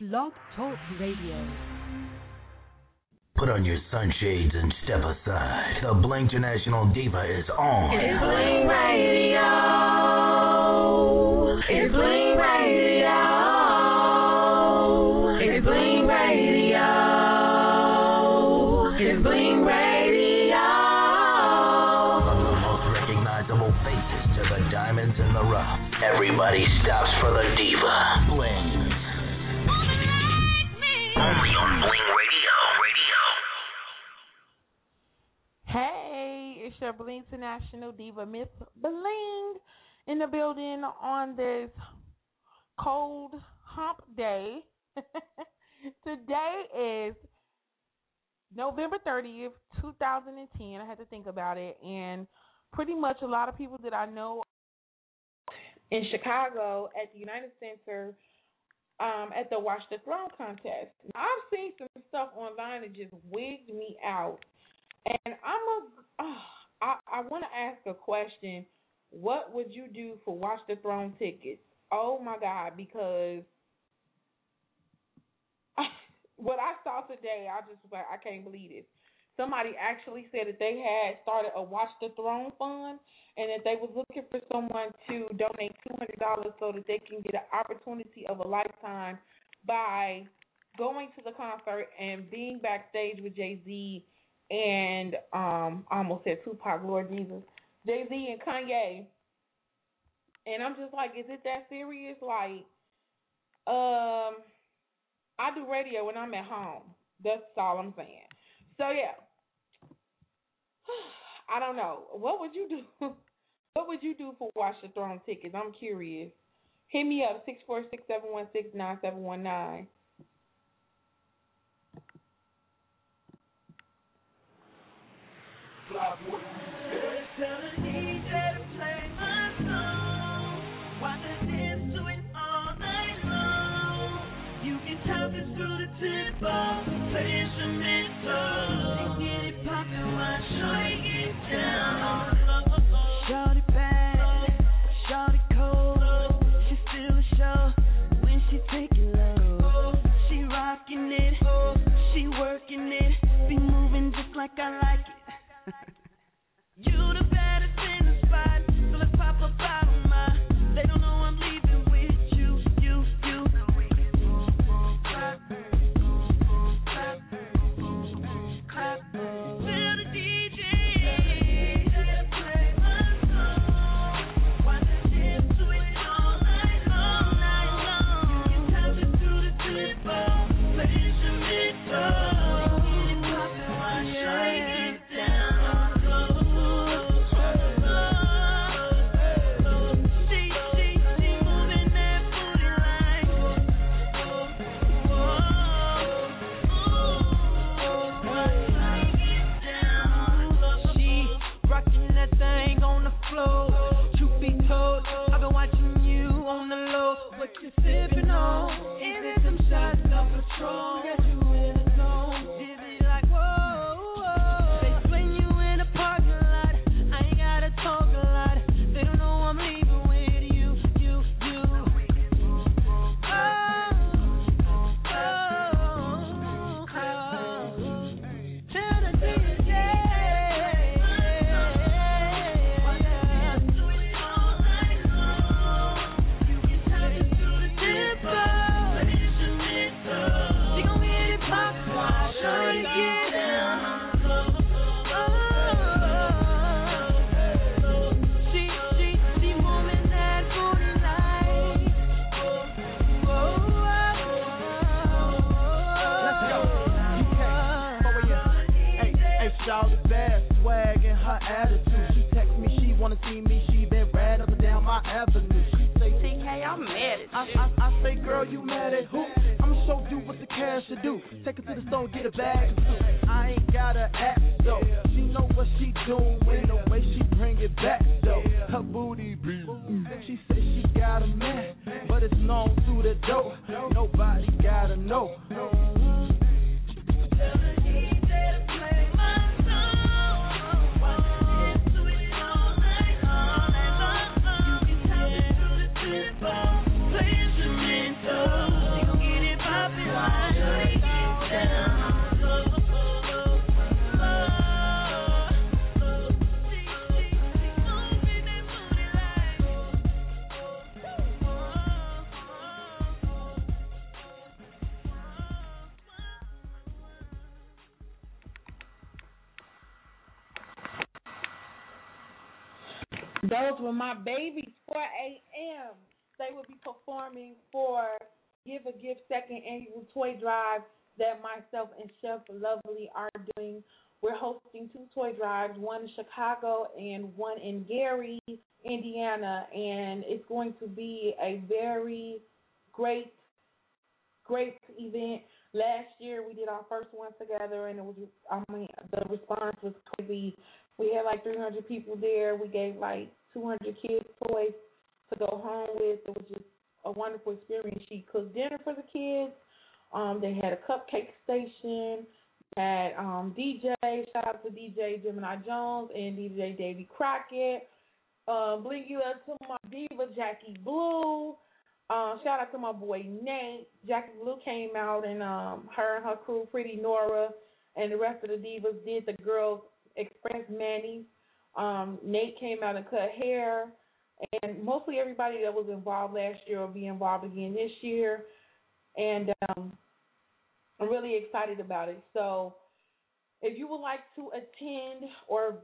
Blog Talk Radio. Put on your sunshades and step aside. The Bling International Diva is on. It's Bling Radio. It's Bling Your Bling International Diva Miss Bling in the building on this cold hump day. Today is November 30th, 2010. I had to think about it. And pretty much a lot of people that I know in Chicago at the United Center um, at the Watch the Throne contest. I've seen some stuff online that just wigged me out. And I'm a, oh, I, I want to ask a question. What would you do for Watch the Throne tickets? Oh my God, because what I saw today, I just like, I can't believe this. Somebody actually said that they had started a Watch the Throne fund and that they was looking for someone to donate two hundred dollars so that they can get an opportunity of a lifetime by going to the concert and being backstage with Jay Z and um I almost said Tupac, Lord Jesus. Jay Z and Kanye. And I'm just like, is it that serious? Like, um I do radio when I'm at home. That's all I'm saying. So yeah. I don't know. What would you do? what would you do for Watch the Throne tickets? I'm curious. Hit me up six four six seven one six nine seven one nine. Shorty bad, shorty cold. She still a show when she take it low. She rocking it, she working it, be moving just like I like it. Were my babies. 4 a.m. They will be performing for Give a Gift second annual toy drive that myself and Chef Lovely are doing. We're hosting two toy drives, one in Chicago and one in Gary, Indiana, and it's going to be a very great, great event. Last year we did our first one together, and it was, I mean, the response was crazy. We had like 300 people there. We gave like 200 kids toys to go home with. It was just a wonderful experience. She cooked dinner for the kids. Um, they had a cupcake station. Had um, DJ, shout out to DJ Gemini Jones and DJ Davy Crockett. Um, bling you up to my diva Jackie Blue. Um, shout out to my boy Nate. Jackie Blue came out and um, her and her crew, Pretty Nora, and the rest of the divas did the girls express Manny. Um, Nate came out and cut hair, and mostly everybody that was involved last year will be involved again this year, and um, I'm really excited about it. So, if you would like to attend or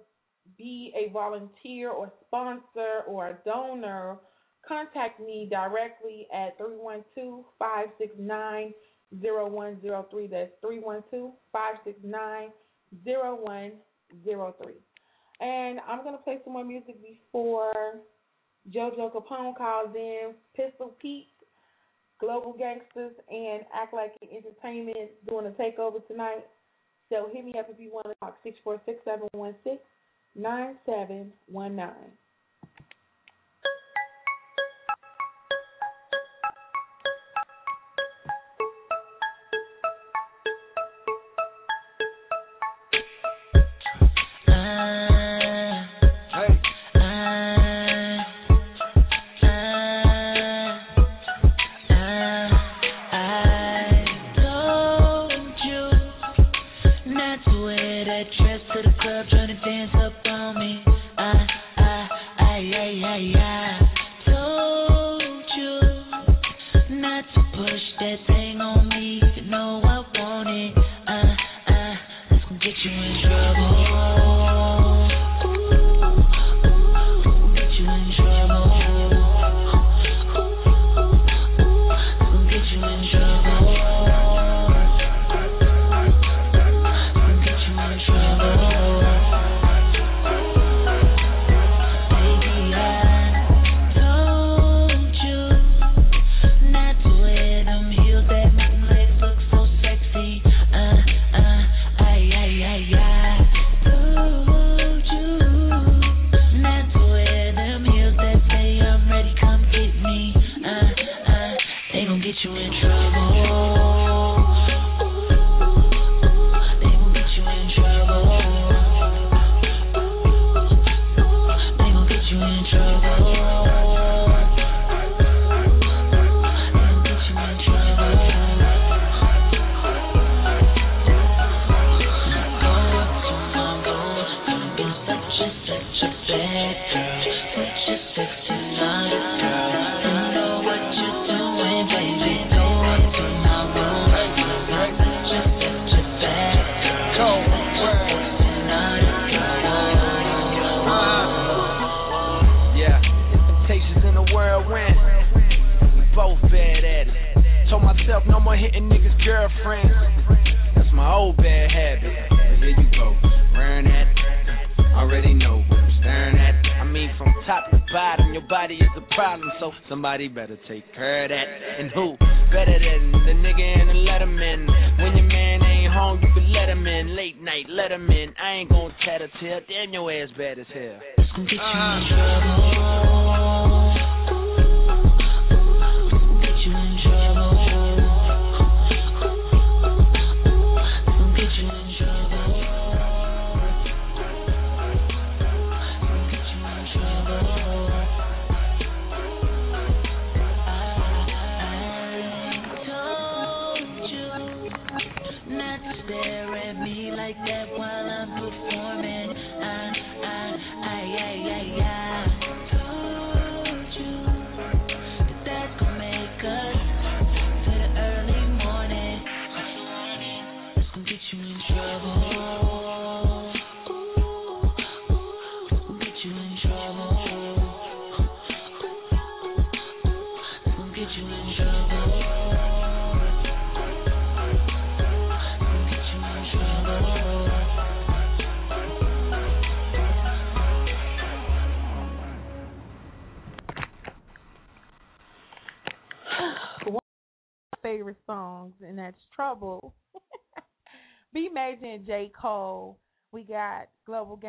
be a volunteer or sponsor or a donor, contact me directly at 312 569 0103. That's 312 569 0103. And I'm going to play some more music before JoJo Capone calls in. Pistol Pete, Global Gangsters, and Act Like Entertainment doing a takeover tonight. So hit me up if you want to talk 646 716 9719.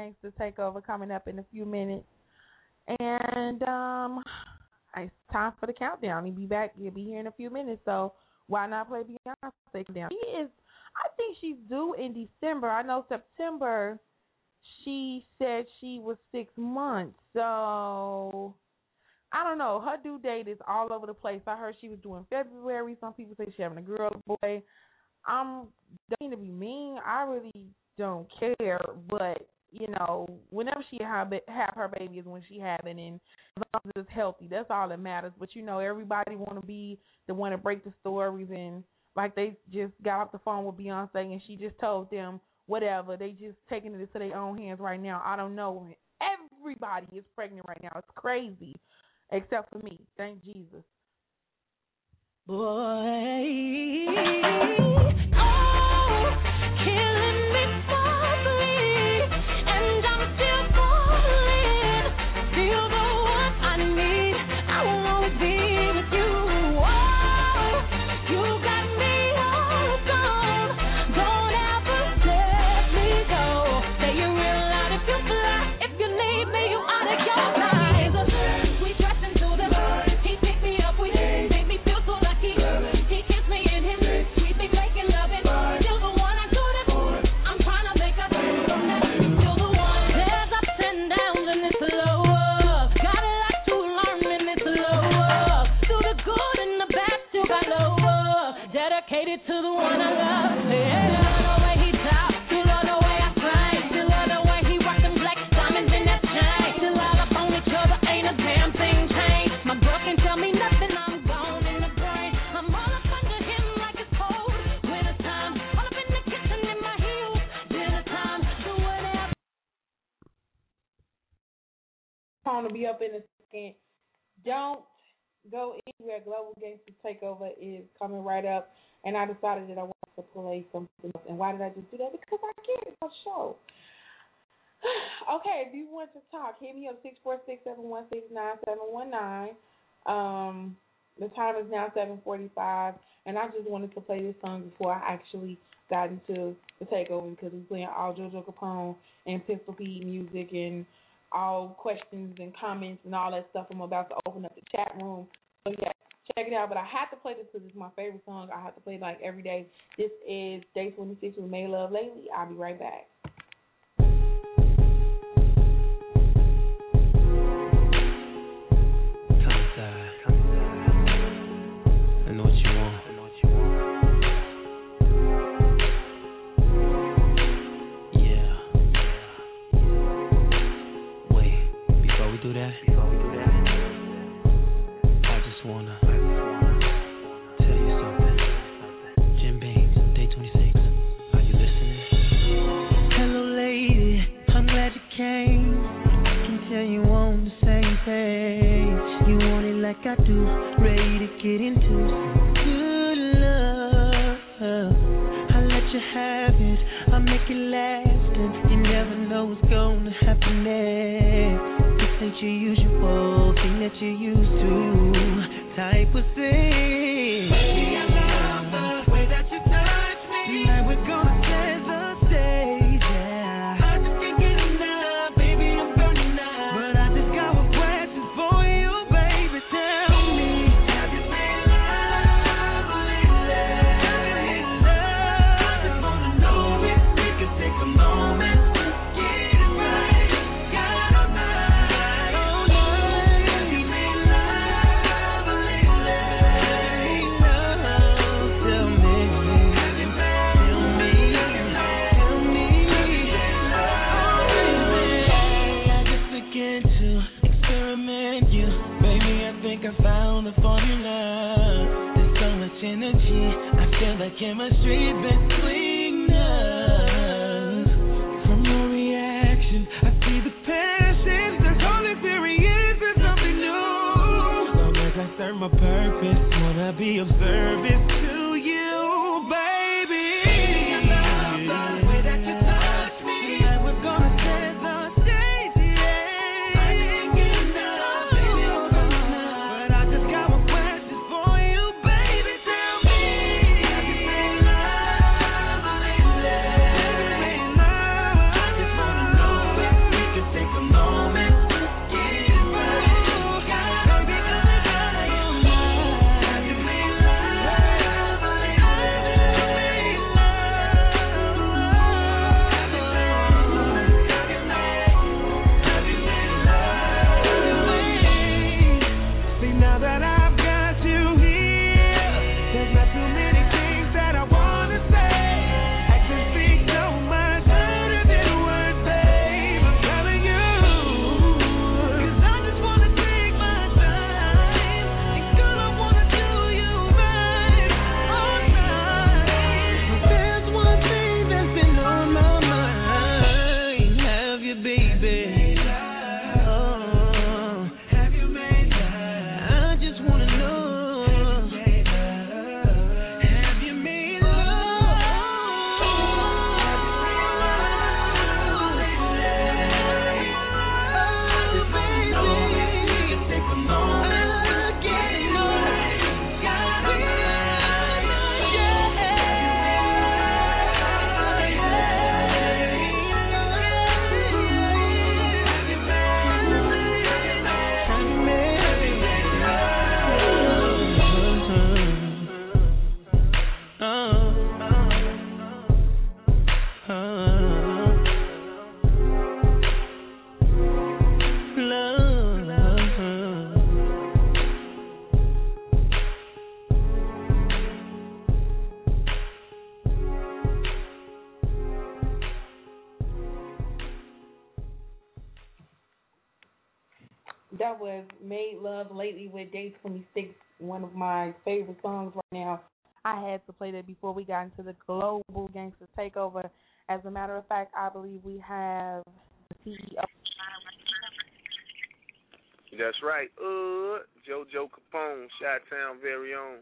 Gangster Takeover coming up in a few minutes. And um it's time for the countdown. He'll be back. He'll be here in a few minutes. So why not play Beyonce down? She is. I think she's due in December. I know September. She said she was six months. So I don't know. Her due date is all over the place. I heard she was doing February. Some people say she's having a girl or boy. I'm don't mean to be mean. I really don't care, but you know, whenever she have have her baby is when she having, and as long as it's healthy, that's all that matters. But you know, everybody want to be the one to break the stories, and like they just got off the phone with Beyonce, and she just told them whatever. They just taking it into their own hands right now. I don't know. Everybody is pregnant right now. It's crazy, except for me. Thank Jesus. Boy, to be up in. Don't go anywhere. Global Gangster Takeover is coming right up, and I decided that I wanted to play something else. And why did I just do that? Because I can't. It's a show. okay, if you want to talk, hit me up six four six seven one six nine seven one nine. Um, the time is now seven forty five, and I just wanted to play this song before I actually got into the takeover because we're playing all JoJo Capone and Pistol Pete music and all questions and comments and all that stuff. I'm about to open up the chat room. So yeah, check it out. But I have to play this because it's my favorite song. I have to play it like every day. This is Day 26 with May Love Lately. I'll be right back. Come inside. Like I do. Ready to get into some good love. I let you have it. I make it last, and you never know what's gonna happen next. This ain't your usual thing that you used to. Type of thing. My favorite songs right now. I had to play that before we got into the global gangster takeover. As a matter of fact, I believe we have the CEO. That's right. Uh, JoJo Capone, Shot Town very own.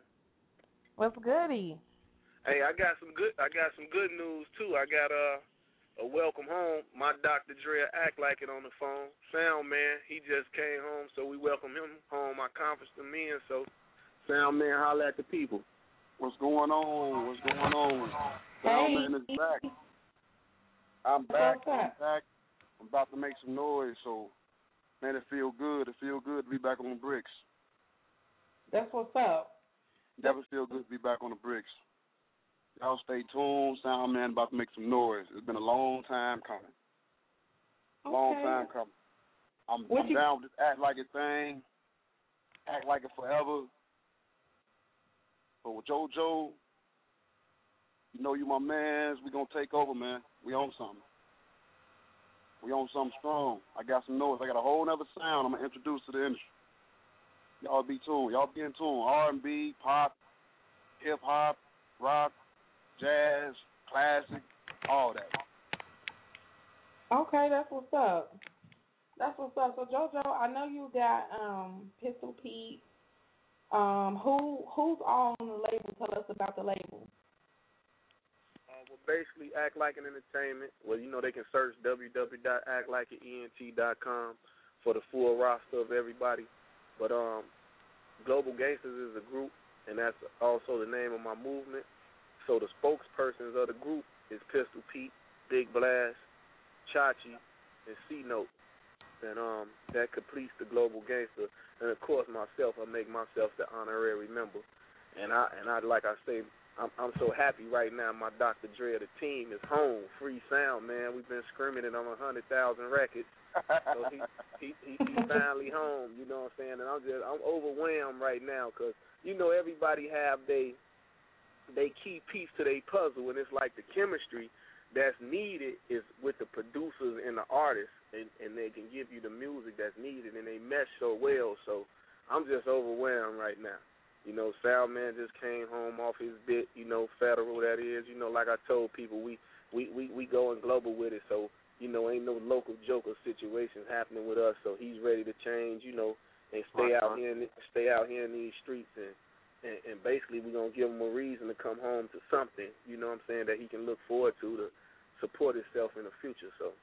What's goody? Hey, I got some good. I got some good news too. I got uh, a welcome home. My Dr. Dre act like it on the phone. Sound man, he just came home, so we welcome him home. I conferenced him in, so Sound man, holla at the people. What's going on? What's going on? Hey. Soundman is back. I'm back. I'm back. I'm about to make some noise, so man, it feel good. It feel good to be back on the bricks. That's what's up. Never feel good to be back on the bricks. Y'all stay tuned. Sound man about to make some noise. It's been a long time coming. Long time coming. I'm, What I'm you- down with this act like it thing. Act like it forever. With JoJo, you know you my mans. We gonna take over, man. We own something. We own something strong. I got some noise. I got a whole nother sound I'm gonna introduce to the industry. Y'all be tuned. Y'all be in tune. R and B, pop, hip hop, rock, jazz, classic, all that. Okay, that's what's up. That's what's up. So JoJo, I know you got um Pistol Pete. Um, who who's on the label? Tell us about the label. Uh, well, basically, Act Like an Entertainment. Well, you know they can search www.actlikeanent.com for the full roster of everybody. But um, Global Gangsters is a group, and that's also the name of my movement. So the spokespersons of the group is Pistol Pete, Big Blast, Chachi, and C Note. And um, that completes the Global Gangster. And of course, myself, I make myself the honorary member. And I and I like I say, I'm I'm so happy right now. My Dr. Dre, the team is home, free sound, man. We've been screaming it on a hundred thousand records. So he he he he's finally home. You know what I'm saying? And I'm just I'm overwhelmed right now because you know everybody have they they key piece to their puzzle, and it's like the chemistry that's needed is with the producers and the artists, and and they can give you the music that's needed, and they mesh so well. So I'm just overwhelmed right now. You know, Soundman just came home off his bit, you know, federal that is. You know, like I told people, we we we we going global with it. So you know, ain't no local joker situations happening with us. So he's ready to change, you know, and stay Right, out here in the, stay out here in these streets and. And, and basically, we're gonna give him a reason to come home to something. You know what I'm saying that he can look forward to to support itself in the future. So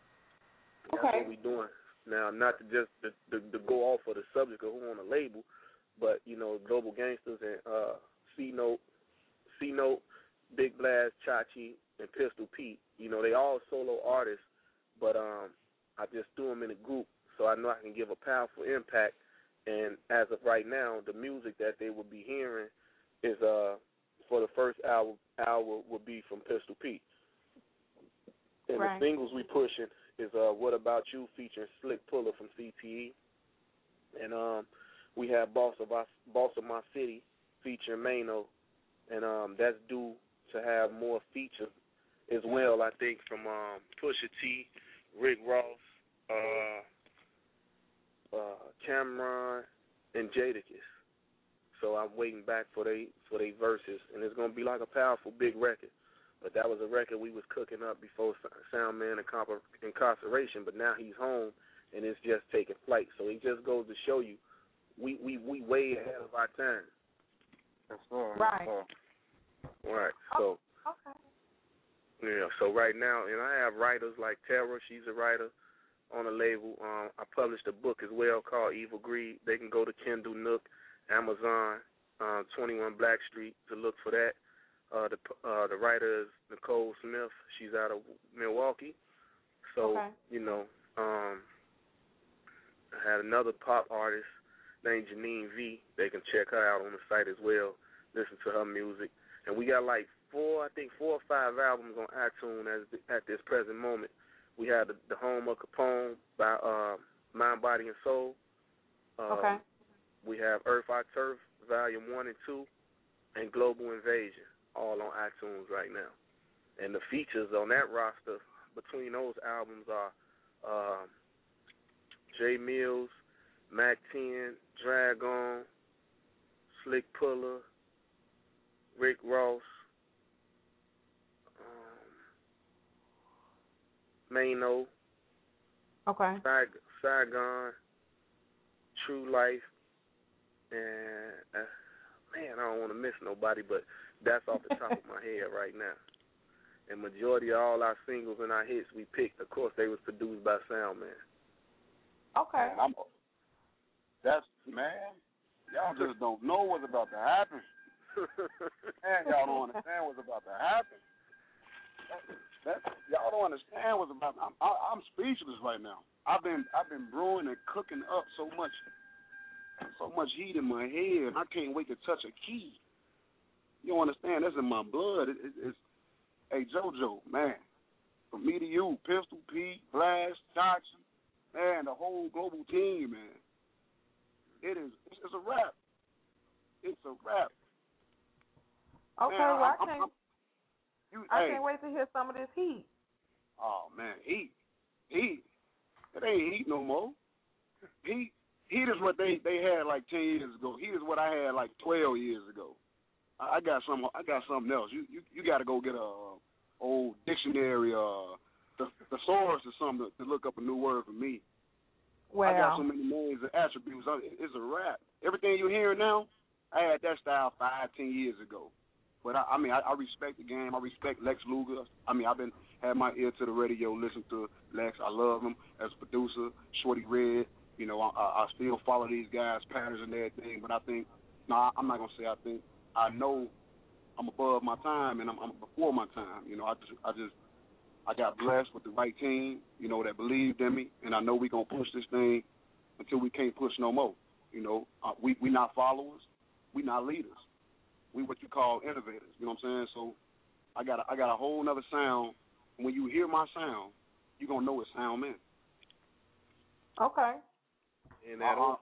that's what we're doing now. Not to just to, to, to go off of the subject of who on the label, but you know, Global Gangsters and uh, C Note, C Note, Big Blast, Chachi, and Pistol Pete. You know, they all solo artists, but um, I just threw them in a group, so I know I can give a powerful impact. And as of right now, the music that they will be hearing is uh for the first hour hour will be from Pistol Pete. And Right. the singles we pushing is uh What About You featuring Slick Pulla from CTE. And um we have Boss of Our, Boss of My City featuring Mano. And um that's due to have more features as well, I think, from um Pusha T, Rick Ross, uh uh Cam'ron and Jadakiss. So I'm waiting back for they for they verses and it's gonna be like a powerful big record. But that was a record we was cooking up before Soundman incarcer- incarceration, but now he's home and it's just taking flight. So it just goes to show you, we we we way ahead of our time. That's sir. Right. Yes, sir. Right. So Okay. yeah. So right now, and I have writers like Tara. She's a writer on the label. Um, I published a book as well called Evil Greed. They can go to Kindle, Nook, Amazon, uh, 21 Black Street to look for that. Uh, the uh, the writer is Nicole Smith. She's out of Milwaukee. So Okay. you know, um, I had another pop artist named Janine V. They can check her out on the site as well. Listen to her music, and we got like four, I think four or five albums on iTunes as at this present moment. We have the, the Home of Capone by uh, Mind, Body, and Soul. Um, Okay. We have Earth Our Turf Volume One and Two, and Global Invasion, all on iTunes right now. And the features on that roster between those albums are um, Jay Mills, Mac 10, Dragon, Slick Pulla, Rick Ross, um, Mano, Okay. Saigon, Saigon, True Life, and uh, man, I don't want to miss nobody, but that's off the top of my head right now. And majority of all our singles and our hits we picked, of course, they was produced by Soundman. Okay. Man, I'm, that's man. Y'all just don't know what's about to happen. Man, y'all don't understand what's about to happen. That, that, y'all don't understand what's about. I'm, I, I'm speechless right now. I've been I've been brewing and cooking up so much, so much heat in my head. I can't wait to touch a key. You don't understand? That's in my blood. It, it, it's hey JoJo, man. From me to you, Pistol Pete, Blast, Johnson, man, the whole global team, man. It is. It's, it's a wrap. It's a wrap. Okay. Man, well, I I'm- can't. I'm- You, I hey, can't wait to hear some of this heat. Oh man, heat, heat. It ain't heat no more. Heat, heat is what they they had like ten years ago. Heat is what I had like twelve years ago. I, I got some. I got something else. You you you got to go get a old dictionary, uh, the thesaurus or something to, to look up a new word for me. Well, I got so many names and attributes. I- It's a rap. Everything you hear now, I had that style five, ten years ago. But I, I mean, I, I respect the game. I respect Lex Luger. I mean, I've been had my ear to the radio, listen to Lex. I love him as a producer. Shawty Redd. You know, I, I I still follow these guys' patterns and everything. But I think, no, nah, I'm not gonna say I think. I know I'm above my time and I'm, I'm before my time. You know, I just, I just, I got blessed with the right team. You know, that believed in me, and I know we're gonna push this thing until we can't push no more. You know, uh, we we not followers, we not leaders. We what you call innovators. You know what I'm saying? So I got a, I got a whole nother sound. When you hear my sound, you are gonna know it's sound man. okay. And I, that I,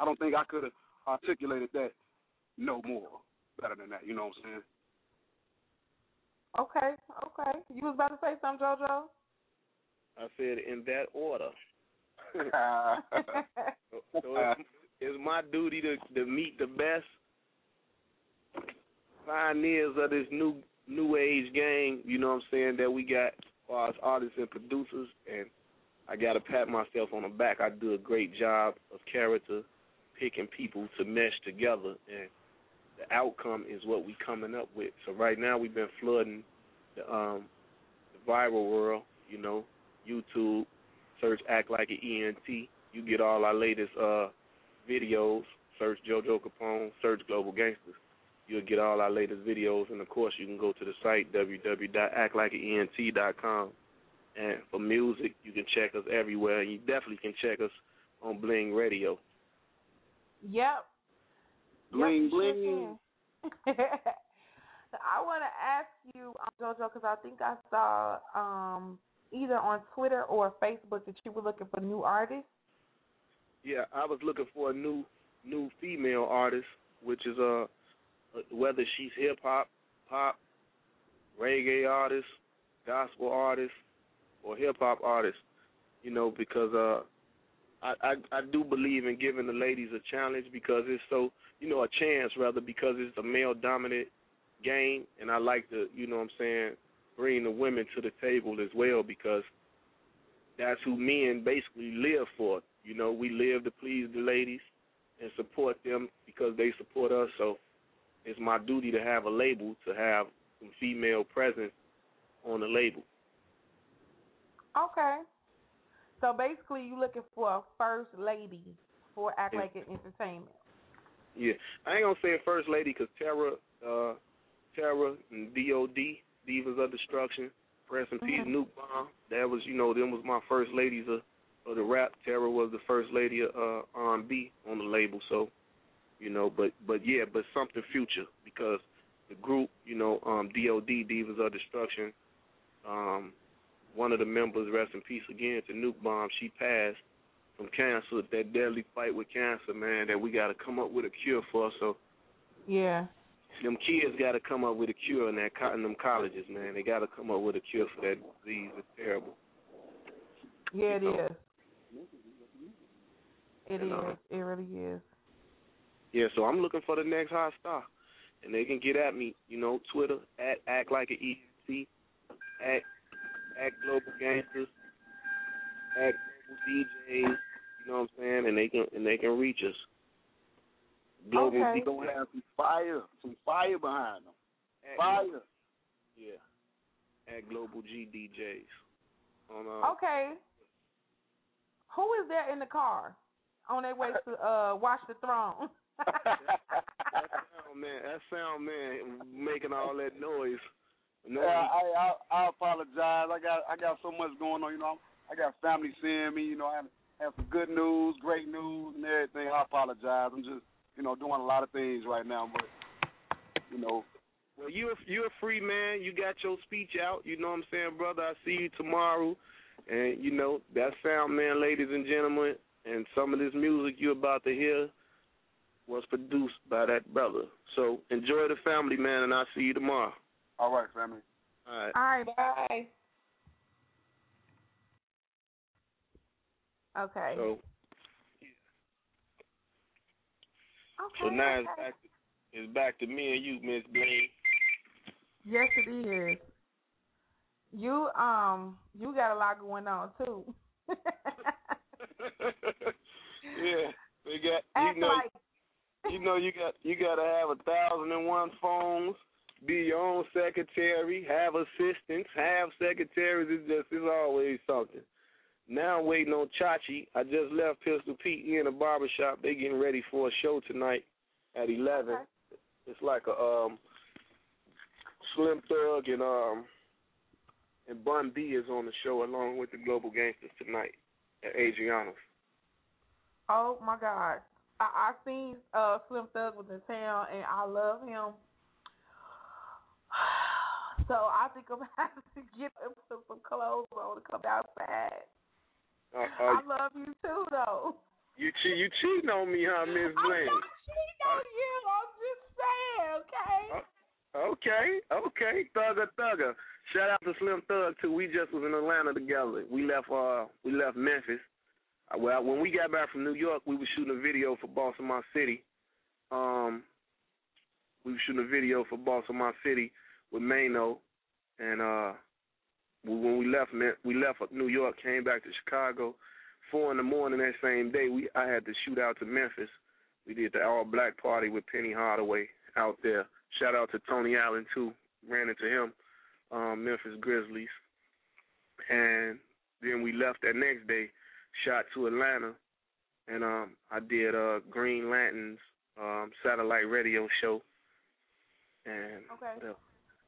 I don't think I could have articulated that no more better than that. You know what I'm saying? Okay. Okay. You was about to say something, JoJo? I said in that order. so it's, it's my duty to to meet the best pioneers of this new new age game. You know what I'm saying that we got as far as artists and producers, and I got to pat myself on the back. I do a great job of character picking people to mesh together, and the outcome is what we coming up with. So right now we've been flooding the um the viral world. You know, YouTube, search Act Like an ENT. You get all our latest uh videos. Search JoJo Capone, search Global Gangsters. You'll get all our latest videos, and of course, you can go to the site www.actlikeent.com. And for music, you can check us everywhere. You definitely can check us on Bling Radio. Yep. Bling yep, sure bling. I want to ask you, um, JoJo, because I think I saw um, either on Twitter or Facebook that you were looking for new artists. Yeah, I was looking for a new new female artist, which is uh whether she's hip hop, pop, reggae artist, gospel artist, or hip hop artist. You know, because uh I, I I do believe in giving the ladies a challenge because it's so you know, a chance rather because it's a male dominant game and I like to, you know what I'm saying, bring the women to the table as well because that's who men basically live for. You know, we live to please the ladies and support them because they support us. So it's my duty to have a label to have some female presence on the label. Okay. So basically, you're looking for a first lady for Act Like It Entertainment. Yeah, I ain't gonna say first lady because Terra, uh, Terra and D.O.D. Divas of Destruction, Rest in Peace, Mhm. Nuke Bomb. That was, you know, them was my first ladies of, of the rap. Terra was the first lady of uh, R&B on the label. So, you know, but but yeah, but something future because the group, you know, um, D.O.D. Divas of Destruction. Um, one of the members, rest in peace again, to Nuke Bomb. She passed from cancer, that deadly fight with cancer, man, that we got to come up with a cure for. So Yeah. them kids got to come up with a cure in that in them colleges, man. They got to come up with a cure for that disease. It's terrible. Yeah, it You know. is. It is. uh, It really is. Yeah, so I'm looking for the next hot star, and they can get at me. You know, Twitter at act like an EC, at at Global Gangsters, at Global DJs. You know what I'm saying? And they can and they can reach us. Global Okay. D- gonna have some fire, some fire behind them. at Fire. Yeah. At Global G DJs. On uh, Okay. Who is there in the car on their way to uh watch the throne? that sound man, that sound man making all that noise. No, Yeah, I, I I apologize. I got I got so much going on. You know, I got family seeing me. You know, I have, have some good news, great news, and everything. I apologize. I'm just you know doing a lot of things right now, but you know, Well, you're you're a free man. You got your speech out. You know what I'm saying, brother. I see you tomorrow, and you know that sound man, ladies and gentlemen, and some of this music you're about to hear was produced by that brother. So enjoy the family, man, and I'll see you tomorrow. All right, family. All right. All right, bye. Okay. So okay. so now it's back to, it's back to me and you, Miss Blaine. Yes, it is. You um you got a lot going on too. yeah, we got Act you know like you know you got you got to have a thousand and one phones, be your own secretary, have assistants, have secretaries. It's just it's always something. Now I'm waiting on Chachi. I just left Pistol Pete in the barber shop. They getting ready for a show tonight at eleven. Okay. It's like a um Slim Thug and um and Bun B is on the show along with the Global Gangsters tonight at Adriana's. Oh my God. I, I seen uh Slim Thug was in town and I love him. So I think I'm gonna have to get him some, some clothes on to come outside. Uh, uh, I love you too though. you che- you cheating on me, huh, Miss I'm not cheating on you. I'm just saying, okay? Okay, okay, thugger, thugger. Shout out to Slim Thug too. We just was in Atlanta together. We left uh we left Memphis. Uh, Well, when we got back from New York, we were shooting a video for Boss of My City. Um, we were shooting a video for Boss of My City with Maino, and uh, we- when we left, we left New York, came back to Chicago. Four in the morning that same day, we I had to shoot out to Memphis. We did the all black party with Penny Hardaway out there. Shout out to Tony Allen too. Ran into him, um, Memphis Grizzlies. And then we left that next day, shot to Atlanta, and um, I did uh, Green Lanterns um, satellite radio show. And Okay. what else?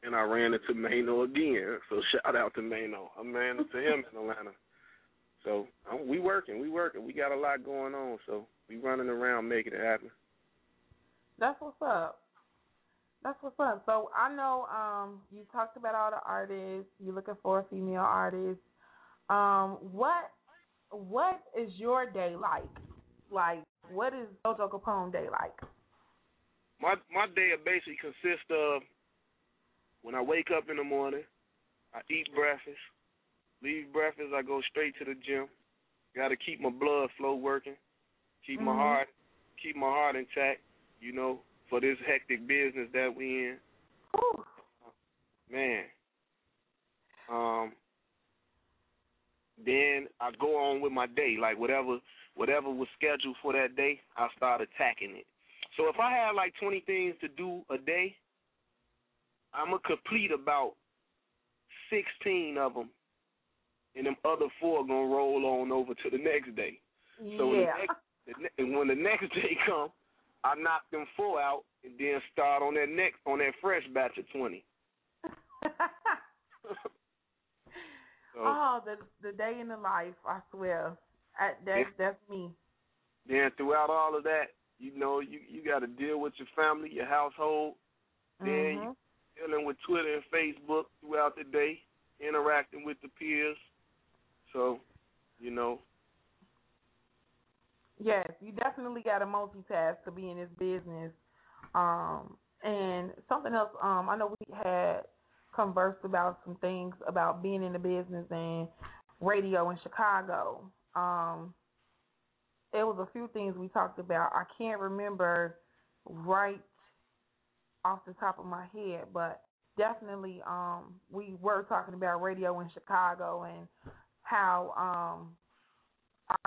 And I ran into Maino again. So shout out to Maino. I ran into him in Atlanta. So um, we working, we working. We got a lot going on. So we running around making it happen. That's what's up. That's what's up. So I know um you talked about all the artists. You're looking for a female artist. Um, what what is your day like? Like, what is Jojo Capone day like? My my day basically consists of when I wake up in the morning, I eat breakfast, leave breakfast, I go straight to the gym. Got to keep my blood flow working, keep my Mhm. heart keep my heart intact. You know, for this hectic business that we in. Whew. man. Um, then I go on with my day, like whatever whatever was scheduled for that day, I start attacking it. So if I have like twenty things to do a day, I'm gonna complete about sixteen of them, and them other four gonna roll on over to the next day. So when the next, the and when the next day come, I knock them four out and then start on that next on that fresh batch of twenty. So oh, the the day in the life. I swear, I, that's Yeah. that's me. then throughout all of that, you know, you you got to deal with your family, your household. Then Mhm. you dealing with Twitter and Facebook throughout the day, interacting with the peers. So, you know, Yes, you definitely got to multitask to be in this business. Um, and something else, um, I know we had conversed about some things about being in the business and radio in Chicago. Um, it was a few things we talked about. I can't remember right off the top of my head, but definitely um we were talking about radio in Chicago and how um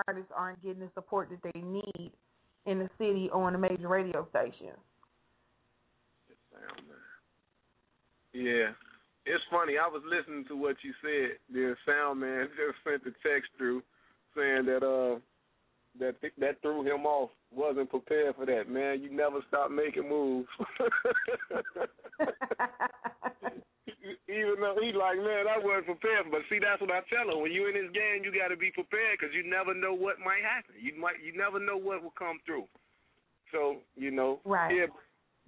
artists aren't getting the support that they need in the city or on the major radio stations. Yeah. It's funny, I was listening to what you said, then Sound Man just sent the text through saying that uh that th- that threw him off. Wasn't prepared for that, man. You never stop making moves. Even though he's like, man, I wasn't prepared. But see, that's what I tell him. When you in this game, you got to be prepared because you never know what might happen. You might, you never know what will come through. So you know, Right. yeah.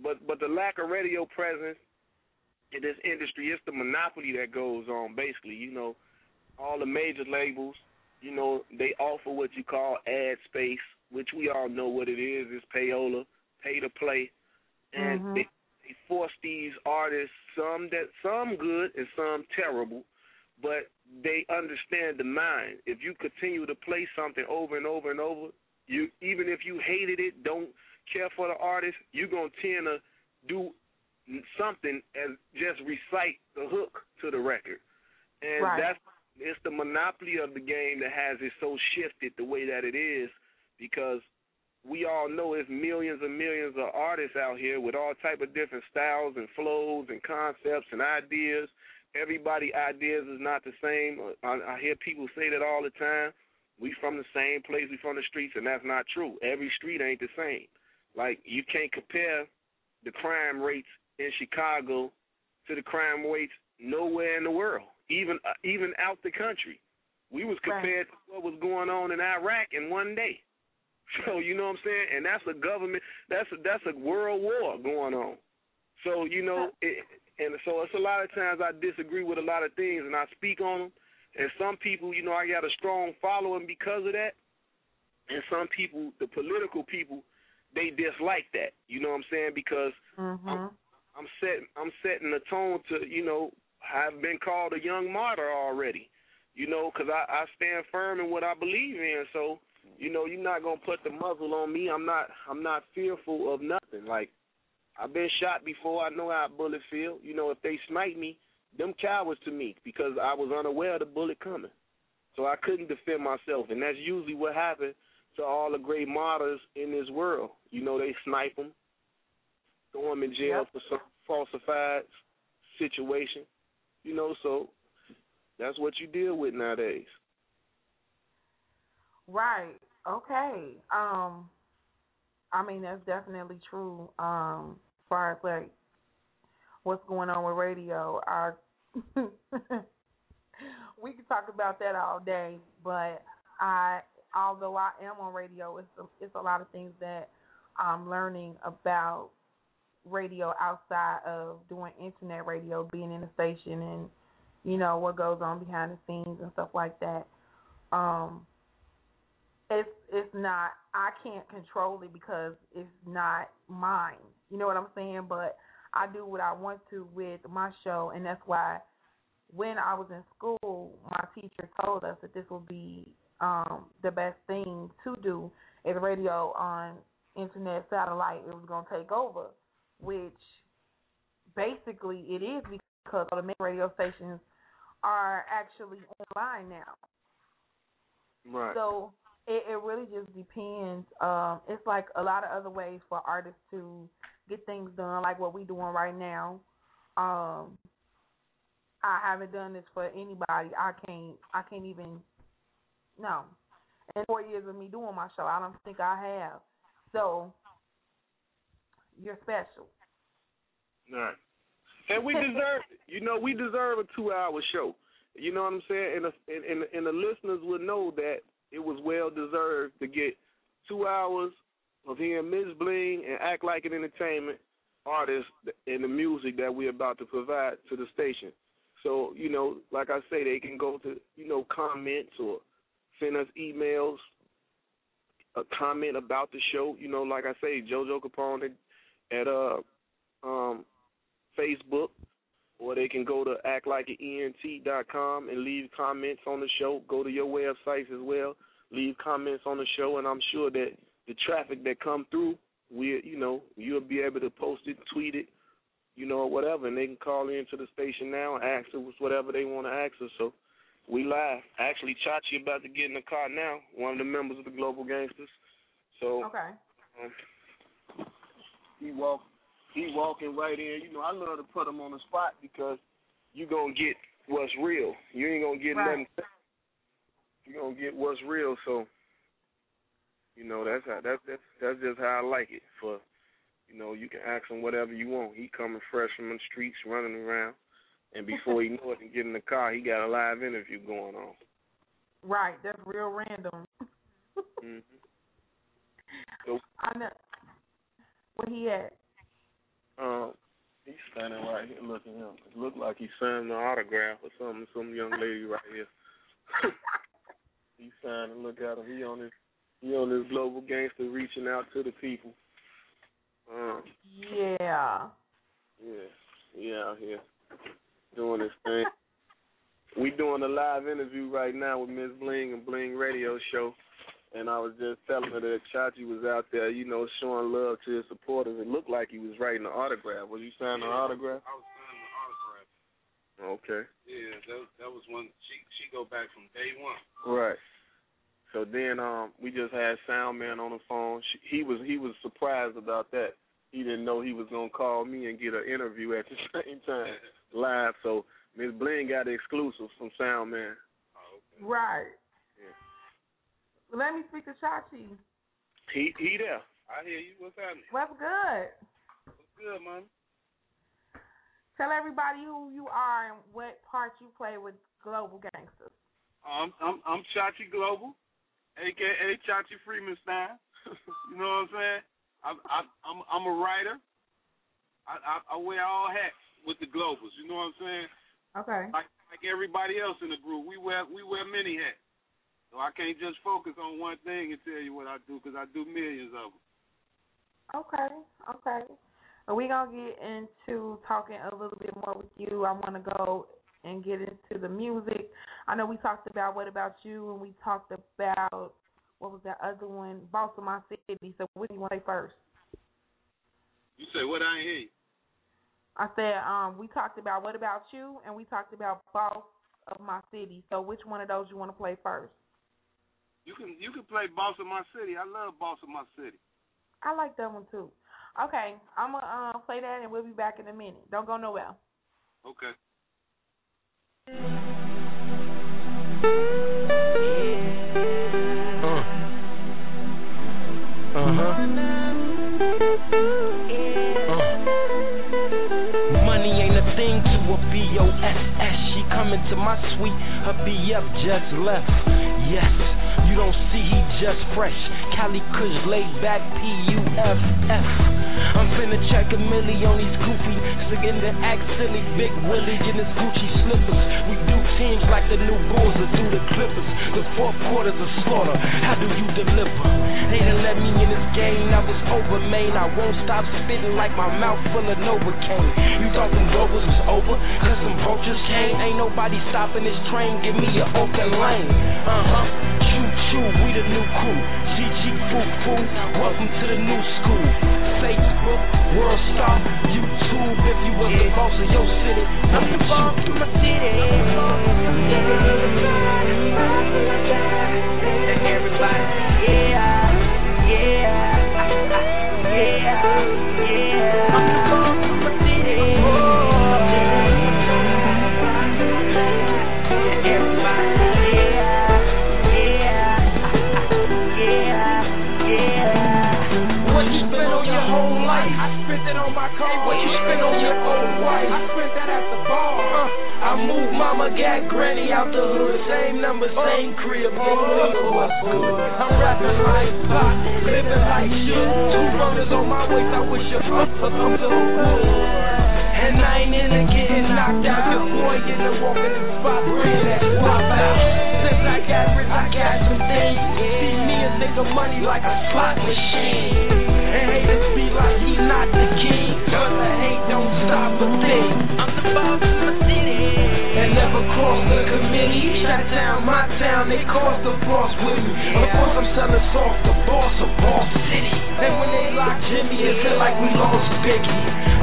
But but the lack of radio presence in this industry, it's the monopoly that goes on. Basically, you know, all the major labels, you know, they offer what you call ad space, which we all know what it is. It's payola, pay to play, and Mhm. they, they force these artists, some that some good and some terrible, but they understand the mind. If you continue to play something over and over and over, you even if you hated it, don't care for the artist, you're gonna tend to do something and just recite the hook to the record. And Right. that's it's the monopoly of the game that has it so shifted the way that it is because we all know there's millions and millions of artists out here with all type of different styles and flows and concepts and ideas. Everybody ideas is not the same. I, I hear people say that all the time. We from the same place, we from the streets, and that's not true. Every street ain't the same. Like you can't compare the crime rates in Chicago to the crime rates nowhere in the world, even uh, even out the country. We was Right. compared to what was going on in Iraq in one day. So you know what I'm saying, and that's a government. That's a, that's a world war going on. So you know, it, and so it's a lot of times I disagree with a lot of things, and I speak on them. And some people, you know, I got a strong following because of that. And some people, the political people, they dislike that. You know what I'm saying? Because Mhm. I'm setting I'm setting the tone to you know I've been called a young martyr already, you know, because I I stand firm in what I believe in. So you know you're not gonna put the muzzle on me. I'm not I'm not fearful of nothing. Like I've been shot before. I know how a bullet feel. You know if they snipe me, them cowards to me because I was unaware of the bullet coming. So I couldn't defend myself, and that's usually what happened to all the great martyrs in this world. You know they snipe them throw them in jail Yep. for some falsified situation. You know, so that's what you deal with nowadays. Right. Okay. Um I mean that's definitely true. Um as far as like what's going on with radio. Our we could talk about that all day, but I although I am on radio, it's a, it's a lot of things that I'm learning about radio outside of doing internet radio, being in the station and you know what goes on behind the scenes and stuff like that. Um it's it's not I can't control it because it's not mine. You know what I'm saying? But I do what I want to with my show and that's why when I was in school my teacher told us that this would be um the best thing to do is radio on internet satellite it was gonna take over, which basically it is because all the main radio stations are actually online now. Right. So it, it really just depends. Um, it's like a lot of other ways for artists to get things done, like what we're doing right now. Um, I haven't done this for anybody. I can't. I can't even. No. In four years of me doing my show, I don't think I have. So you're special. Right. And we deserve it. You know, we deserve a two hour show. You know what I'm saying? And the, and, and, the listeners would know that it was well deserved to get two hours of hearing Ms. Bling and Act Like an Entertainment artist and the music that we're about to provide to the station. So, you know, like I say, they can go to, you know, comments or send us emails, a comment about the show. You know, like I say, JoJo Capone at uh um Facebook, or they can go to actlikeent.com and leave comments on the show. Go to your websites as well. leave comments on the show, and I'm sure that the traffic that come through, we you know you'll be able to post it, tweet it, you know, whatever, and they can call into the station now and ask us whatever they want to ask us. So we live. Actually, Chachi about to get in the car now. One of the members of the Global Gangsters. So Okay. um, he walk he walking right in. You know, I love to put him on the spot because you gonna get what's real. You ain't gonna get Right. nothing. You gonna get what's real. So, you know, that's how that's that's that's just how I like it. For you know, you can ask him whatever you want. He coming fresh from the streets, running around, and before he know it, and get in the car, he got a live interview going on. Right. That's real random. hmm So, I know. Where he at? um, he's standing right here. Look at him. It look like he's signing an autograph or something. Some young lady right here. he's signing. Look at him. He on his he on his global gangster, reaching out to the people. Um, Yeah. yeah, he out here doing his thing. We doing a live interview right now with Miss Bling and Bling Radio Show, and I was just telling her that Chachi was out there, you know, showing love to his supporters. It looked like he was writing an autograph. Was you signing an autograph? I was signing the autograph. Okay. Yeah, that that was one. She she go back from day one. Right. So then um we just had Soundman on the phone. She, he was he was surprised about that. He didn't know he was gonna call me and get an interview at the same time live. So Miss Bling got the exclusive from Soundman. Okay. Right. Let me speak to Chachi. He he there. I hear you. What's happening? What's good? What's good, man? Tell everybody who you are and what part you play with Global Gangsters. I'm I'm I'm Chachi Global, aka Chachi Freeman Stein. you know what I'm saying? I'm I'm I'm, I'm a writer. I, I I wear all hats with the Globals. You know what I'm saying? Okay. Like like everybody else in the group, we wear we wear many hats. So I can't just focus on one thing and tell you what I do because I do millions of them. Okay. Okay. Well, we gonna get into talking a little bit more with you. I want to go and get into the music. I know we talked about what about you, and we talked about what was that other one, Boss of My City. So what do you want to say first? You say what? I hear you. I said um, we talked about what about you, and we talked about Boss of My City. So which one of those you want to play first? You can you can play Boss of My City. I love Boss of My City. I like that one too. Okay, I'm gonna uh, play that, and we'll be back in a minute. Don't go nowhere. Okay. Uh-huh. Money ain't a thing to a B-O-S-S. She coming to my suite, her BF just left. Yes, you don't see he just fresh. Cali Kush laid back P-U-F-F. I'm finna check a milli on these goofy, singing the act silly, big Willie in his Gucci slippers. We do teams like the new Bulls or do the Clippers. The fourth quarter's a slaughter. How do you deliver? They done let me in this game, I was over, man. I won't stop spitting like my mouth full of Novocaine. You thought them globals was over, cause some vultures came. Ain't nobody stopping this train, give me a open lane. Uh huh. Choo, we the new crew. GG foo foo, welcome to the new school. Facebook, World Star, YouTube. If you was the boss of your city, I'm the boss of my city. Everybody, yeah, yeah, yeah, yeah. I moved mama, got granny out the hood. Same number, same crib. Nigga, oh. what's good? I'm rapping like pop, living like shit. Two burners on my waist. I wish you up for some wood. And I ain't in into getting knocked out. Your boy in the walking in the spot, bring that swap out. Since I got rich, I got some things. See me a nigga money like a slot machine. And haters be like he not the king. But the hate don't stop a thing. Cross the committee. Shut down my town they caused the boss with me. Of course, I'm selling soft, the boss of Boss City. And when they lock Jimmy, it feel like we lost Biggie.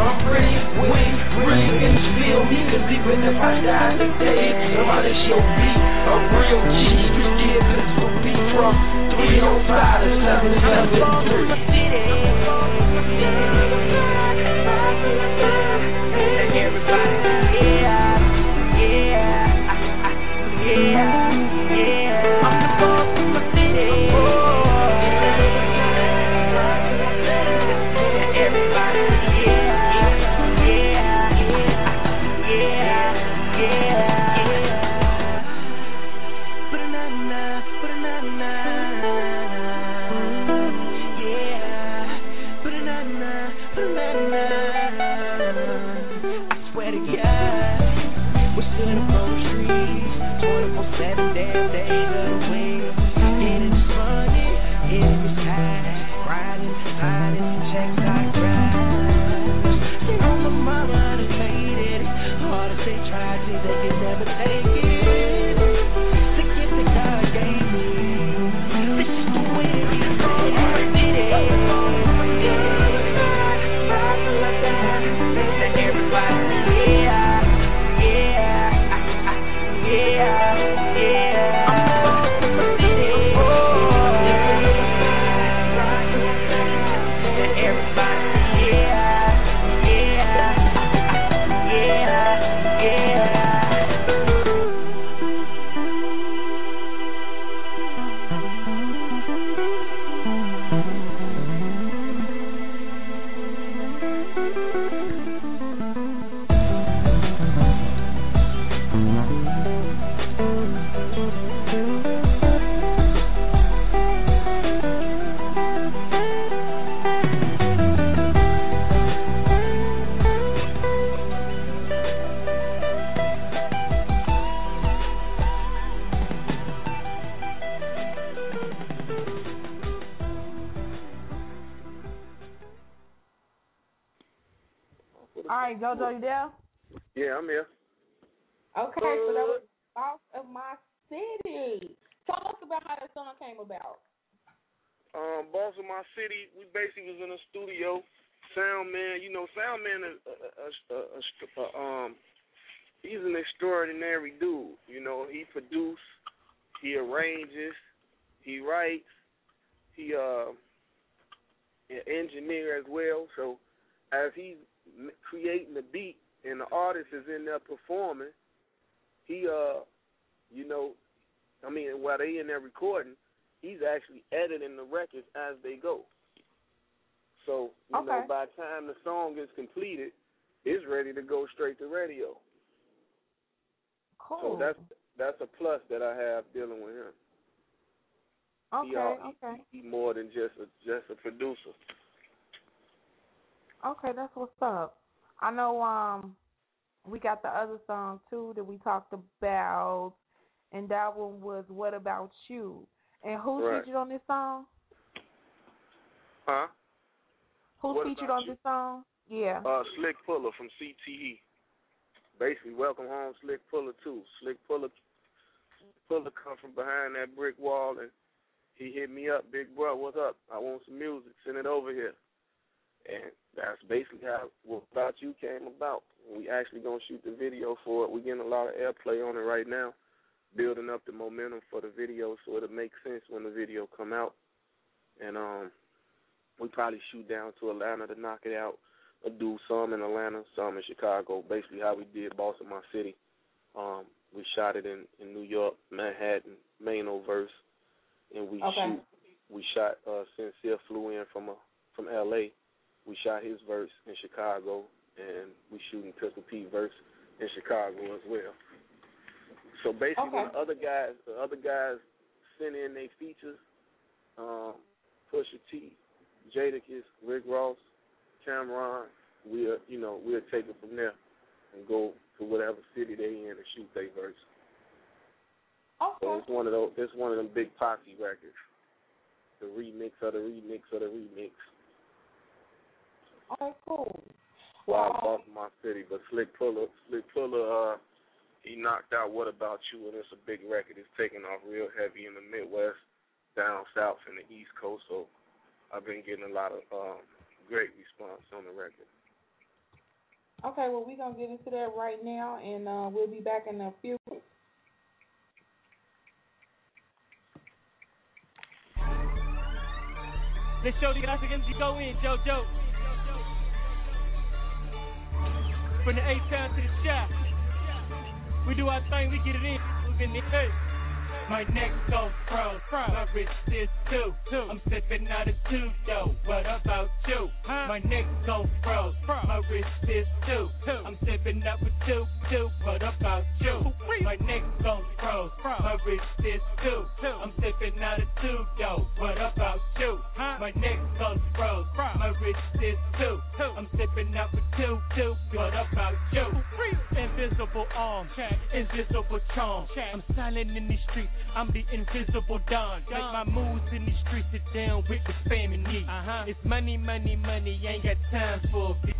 I'm pretty, winning, really in this field. Because even if I die today, somebody should be a real G. Street kid, this will be from 305 to 773. Everybody, got the other song too that we talked about and that one was What About You? And who's Right. featured on this song? Huh? Who's What featured on You? this song? Yeah. Uh, Slick Pulla from CTE. Basically, welcome home, Slick Pulla too. Slick Pulla, Pulla come from behind that brick wall and he hit me up, big bro, what's up? I want some music, send it over here. And that's basically how what about you came about. We actually gonna shoot the video for it. We're getting a lot of airplay on it right now, building up the momentum for the video so it'll make sense when the video come out. And um, we probably shoot down to Atlanta to knock it out do some in Atlanta, some in Chicago. Basically, how we did Boss of My City. Um, we shot it in in New York, Manhattan, Maino verse, and we Okay. shoot. We shot. Uh, Sincere flew in from a from L.A. We shot his verse in Chicago, and we shooting Pistol Pete verse in Chicago as well. So basically, Okay. the other guys, the other guys send in their features, um, Pusha T, Jadakiss, Rick Ross, Cam'ron, we'll you know we'll take it from there and go to whatever city they in and shoot their verse. So it's one of those. It's one of them big posse records. The remix of the remix of the remix. Okay, cool. Wild Well, Boss of My City, but Slick Pulla, Slick Pulla, uh, he he knocked out What About You, and it's a big record. It's taking off real heavy in the Midwest, down south, and the East Coast. So I've been getting a lot of um, great response on the record. Okay, well we're gonna get into that right now, and uh, we'll be back in a few. Let's show the guys again. Go in, JoJo. From the A town to the shop. We do our thing, we get it in. We in the hey. My neck so froze, my wrist is too. I'm sipping out of two though. What about you? My neck so froze, my wrist is too. I'm sipping out with two, two. What about you? My neck so froze, my wrist is too. I'm sipping out of two though. What about you? My neck so froze, my wrist is too. I'm sipping out with two, two. What about you? Invisible arm, invisible charm. I'm silent in these streets. I'm the invisible don. Make my moves in these streets sit down with the family. Uh-huh. It's money, money, money. Ain't got time for a bitch.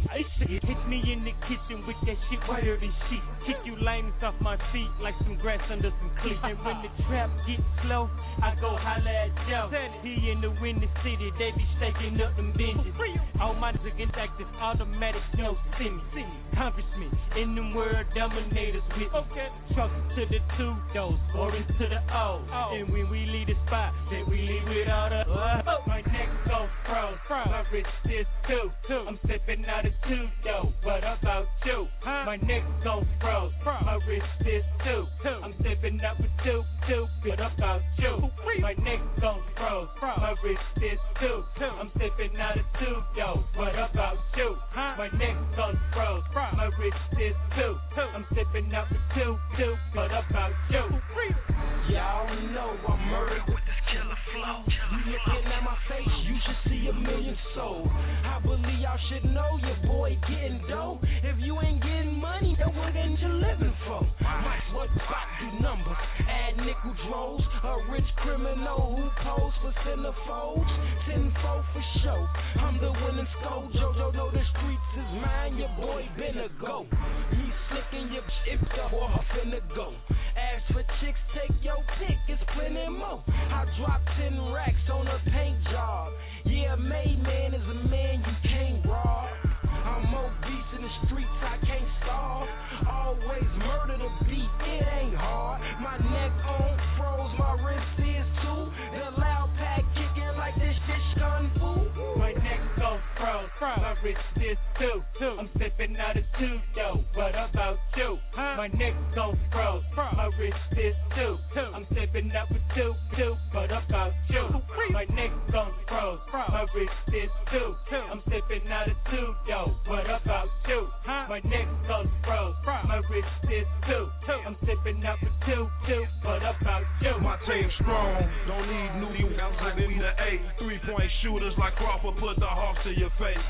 Hit me in the kitchen with that shit whiter than sheet. Kick you lames off my feet like some grass under some cleats. And when the trap gets slow, I go holla at Joe. He in the windy city, they be staking up them benches. All my against active automatic, no semi. Congressmen in them world dominators with me. Okay. Trucks to the two doors, foreign to the O. And when we leave the spot, then we leave with all the uh, My neck so froze, my wrist is two. I'm sipping out of two though. What about you? My neck so froze, my wrist is two. I'm sipping out with two, two. What about you? My neck so froze, my wrist is two. I'm sipping out of two though. What about you? My neck so froze, my wrist is two. I'm sipping out with two, two. What about you? Y'all know I'm murdered with this killer flow. You looking at my face, you should see a million souls. I believe y'all should know your boy getting dough. If you ain't getting money, then what ain't you living for? What spot do numbers? Add nickel droves. A rich criminal who pose for centerfolds. Tenfold for show. I'm the winning skull. Jojo know the streets is mine. Your boy been a go. He's slicking your if the boy finna go. Ask for chicks, take your pick. It's plenty more. I drop ten racks on a paint job. Yeah, made man is a man you can't rob. I'm obese in the streets, I can't starve. Always it ain't froze, my wrist is two. I'm sipping out of two though. What about you? My neck so froze, my wrist is two. I'm sipping out with two, two. What about you? My neck so froze, my wrist is two. I'm sipping out of two though. What about you? My neck so froze, my wrist is two. I'm sipping out with two, two. What about you? My team strong, don't need new I need the A. Three point shooters like Crawford put the hawks to your face.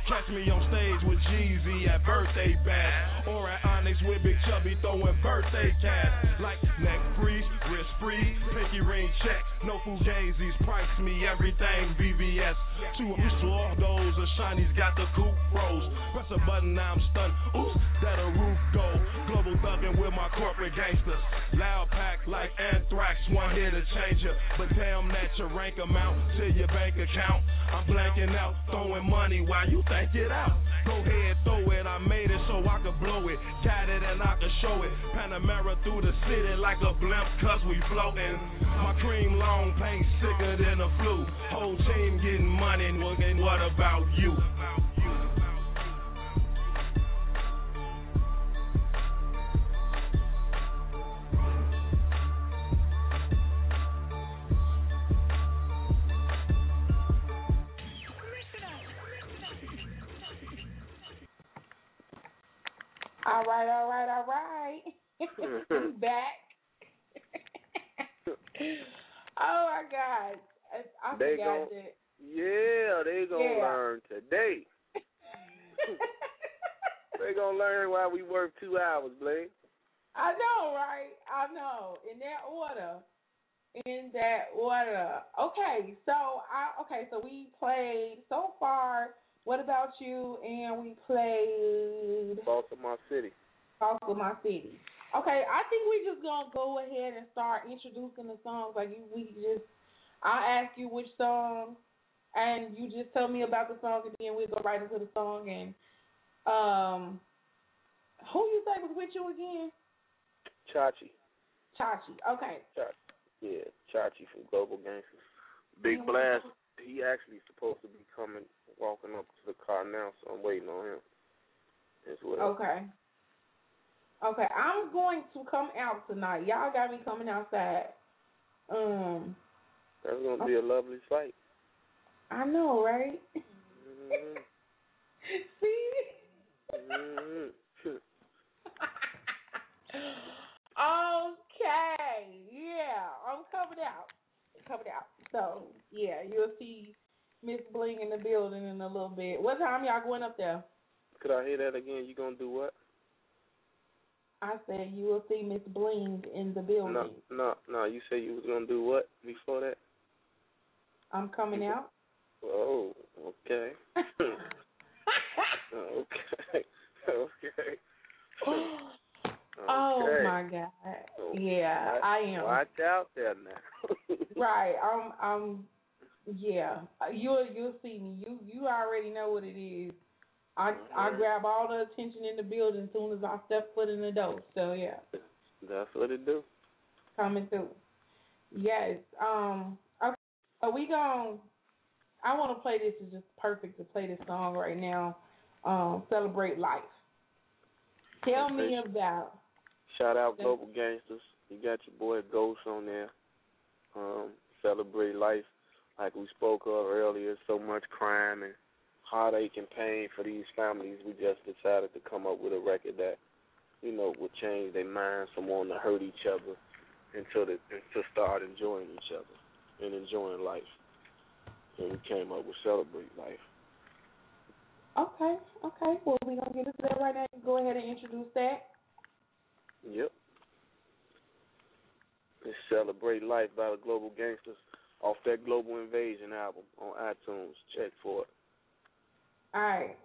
Catch me on stage with Jeezy at birthday bash. Or at Onyx with Big Chubby throwing birthday cash. Like neck freeze, wrist free, pinky ring check. No Fugazis, price me everything VVS. Two of those of shinies got the coupe rose. Press a button, now I'm stunned. Oops, that a roof go. Global thugging with my corporate gangsters. Loud pack like anthrax, one here to change ya. But damn that your rank amount to your bank account. I'm blanking out, throwing money while you think it out. Go ahead, throw it. I made it so I could blow it. Got it and I could show it. Panamera through the city like a blimp, cause we floating. My cream long paint sicker than a flu. Whole team getting money, and what about you? All right, all right, all right. I'm back. oh my God, I, I They forgot gon- that. Yeah, they gonna Yeah. learn today. they gonna learn why we work two hours, Blake. I know, right? I know. In that order. In that order. Okay, so I okay, so we played so far. What about you? And we played Baltimore City. Baltimore City. Okay, I think we're just gonna go ahead and start introducing the songs. Like you, we just, I'll ask you which song, and you just tell me about the song, and then we'll go right into the song. And um, who you say was with you again? Chachi. Chachi. Okay. Chachi. Yeah, Chachi from Global Gangsters. Big Blast. He actually supposed to be coming, walking up to the car now, so I'm waiting on him as well. Okay. Okay, I'm going to come out tonight. Y'all got me coming outside. Um, That's gonna be a lovely sight. I know, right? Mm-hmm. See? Mm-hmm. okay, yeah, I'm coming out. Coming out. So yeah, you'll see Miss Bling in the building in a little bit. What time y'all going up there? Could I hear that again? You gonna do what? I said you will see Miss Bling in the building. No, no, no. You said you was gonna do what before that? I'm coming out. Oh, okay. okay. okay. Oh my God. Oh, yeah, Watch- I am. Watch out there now. Right. I'm. I'm. Yeah. You'll. You'll see me. You. You already know what it is. I. I grab all the attention in the building as soon as I step foot in the door. So yeah, That's what it do. coming through. Yes. Um. Okay. So we gon' I want to play this. It's just perfect to play this song right now. Um. Celebrate life. Tell me about. Shout out Global Gangsters. You got your boy Ghost on there. Um, celebrate life. Like we spoke of earlier, so much crime and heartache and pain for these families. We just decided to come up with a record that, you know, would change their minds from wanting to hurt each other until and to start enjoying each other and enjoying life. And we came up with Celebrate Life. Okay. Okay. Well, we're gonna get into that right now. Go ahead and introduce that. Yep. It's Celebrate Life by the Global Gangsters off that Global Invasion album on iTunes. Check for it. All right.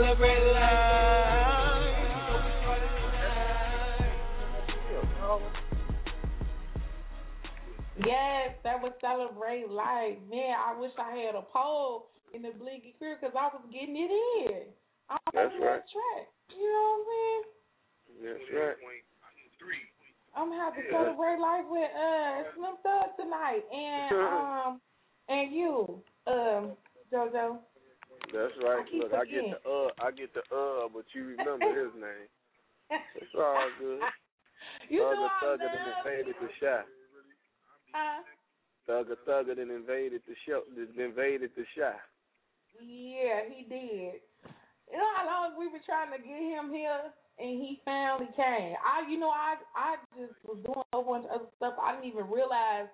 Celebrate life. So we party Yes, that was celebrate life. Man, I wish I had a pole in the Blinky Crew because I was getting it in. I was That's right. track. You know what I'm saying? That's right. I'm gonna have to Yeah. celebrate life with uh Slim Thug tonight and um and you, um, JoJo. That's right. I Look, I get the uh, I get the uh, but you remember his name. It's all good. You know Thugger I Thugger love invaded the shot. Uh, Thugger Thugger done invaded the show. Invaded the shot. yeah, he did. You know how long we were trying to get him here, and he finally came. I, you know, I, I just was doing a bunch of other stuff. I didn't even realize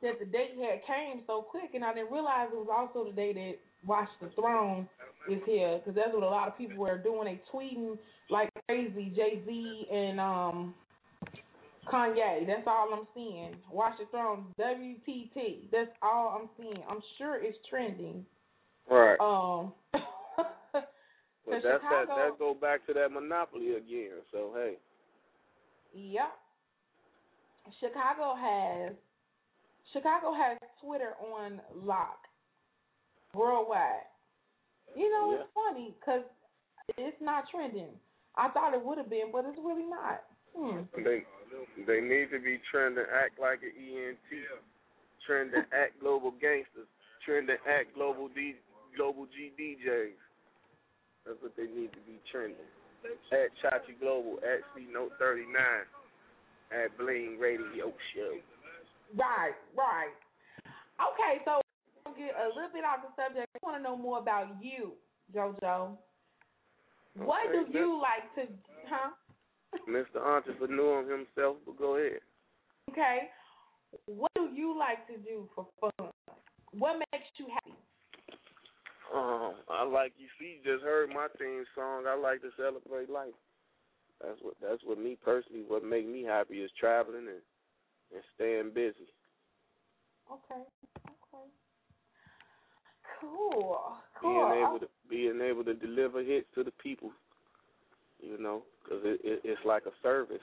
that the date had came so quick, and I didn't realize it was also the day that Watch the Throne is here, because that's what a lot of people were doing. They tweeting like crazy, Jay Z and um Kanye. That's all I'm seeing. Watch the Throne, WTT. That's all I'm seeing. I'm sure it's trending. Right. Um, But that's that. That go back to that monopoly again. So hey, Yep. Chicago has Chicago has Twitter on lock worldwide. You know, it's funny because it's not trending. I thought it would have been, but it's really not. Hmm. they they need to be trending act like an ENT, trending to act global gangsters, trending to act global D global G DJs. That's what they need to be trending. At Chachi Global, at C Note 39, at Bling Radio Show. Right, right. Okay, so get a little bit off the subject. I want to know more about you, JoJo. What Okay, do you like to, huh? Mr. Entrepreneur himself, but go ahead. Okay. What do you like to do for fun? What makes you happy? Um, I like you see, just heard my theme song. I like to celebrate life. That's what that's what me personally what make me happy is traveling and and staying busy. Okay. Cool. Cool. Being able to being able to deliver hits to the people, you know, because it, it it's like a service.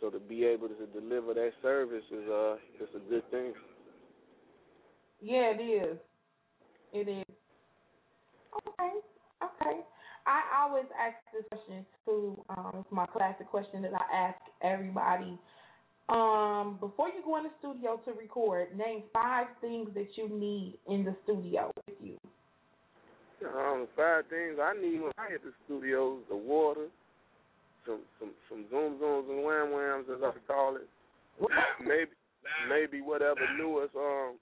So to be able to deliver that service is uh it's a good thing. Yeah, it is. It is. Okay. Okay. I always ask this question too. Um, it's my classic question that I ask everybody. Um, before you go in the studio to record, name five things that you need in the studio with you. Um, five things I need when I hit the studios: the water, some some some zoom zooms and wham whams as I call it. maybe maybe whatever newest um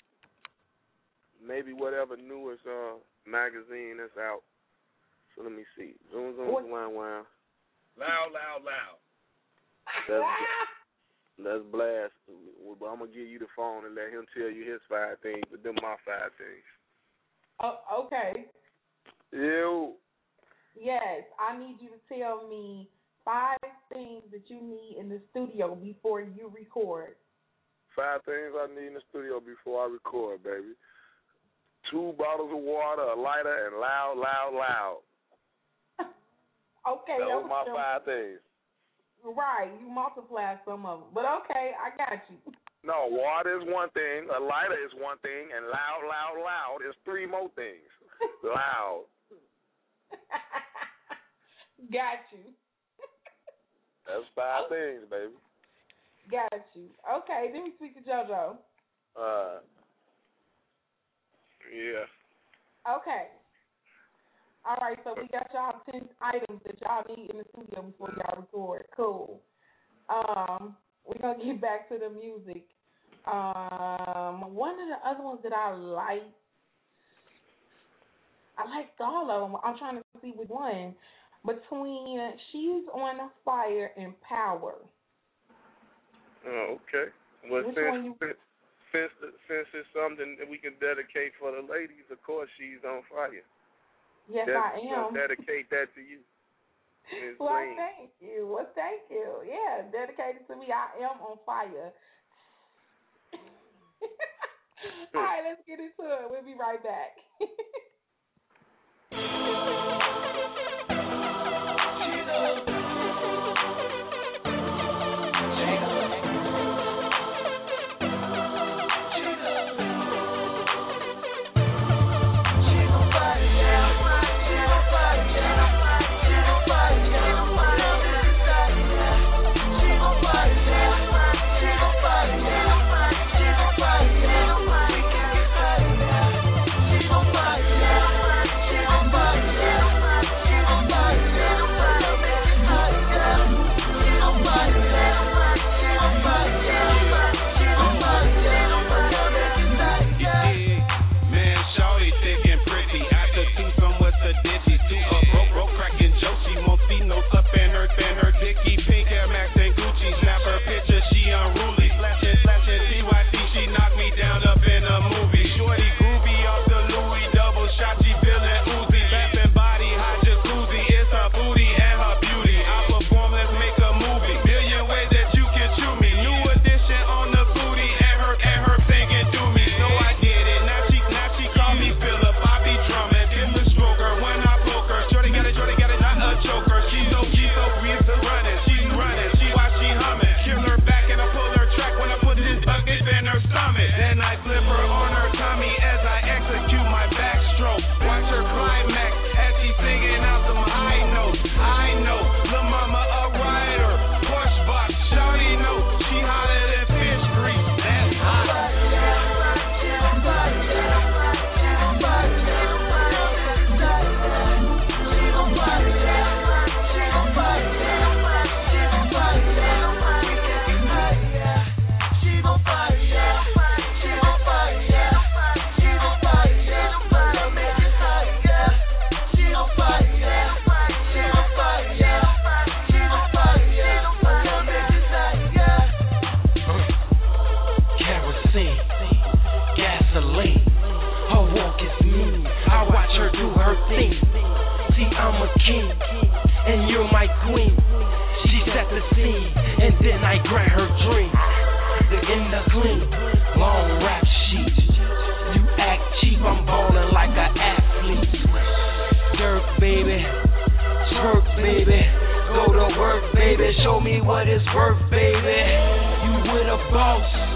maybe whatever newest uh magazine that's out. So let me see. Zoom zoom What- wow wow. Loud, loud, loud. That's that's blast. But I'm gonna give you the phone and let him tell you his five things, but then my five things. Oh, okay. Ew. Yes, I need you to tell me five things that you need in the studio before you record. Five things I need in the studio before I record, baby. Two bottles of water, a lighter, and loud, loud, loud. Okay, Those that was my five things. Right, you multiply some of them, but okay, I got you. No, water is one thing, a lighter is one thing, and loud, loud, loud is three more things. loud. got you, That's five things, baby. got you. Okay, let me speak to JoJo. Uh, yeah. Okay. All right, so we got y'all ten items that y'all need in the studio before y'all record. Cool. Um, we're gonna get back to the music. Um, one of the other ones that I like, I liked all of them. I'm trying to see which one. Between she's on fire and power. Oh, okay. Well, Which since, one you- since since it's something that we can dedicate for the ladies, of course she's on fire. Yes, I am. Dedicate that to you. Ms. Well, Green. thank you. Well, thank you. Yeah, dedicated to me. I am on fire. All right, let's get into it. We'll be right back. king, and you're my queen. She set the scene, and then I grant her dream. The in the clean, long rap sheet. You act cheap, I'm ballin' like an athlete. Dirk, baby, twerk, baby. Go to work, baby. Show me what it's worth, baby. You with a boss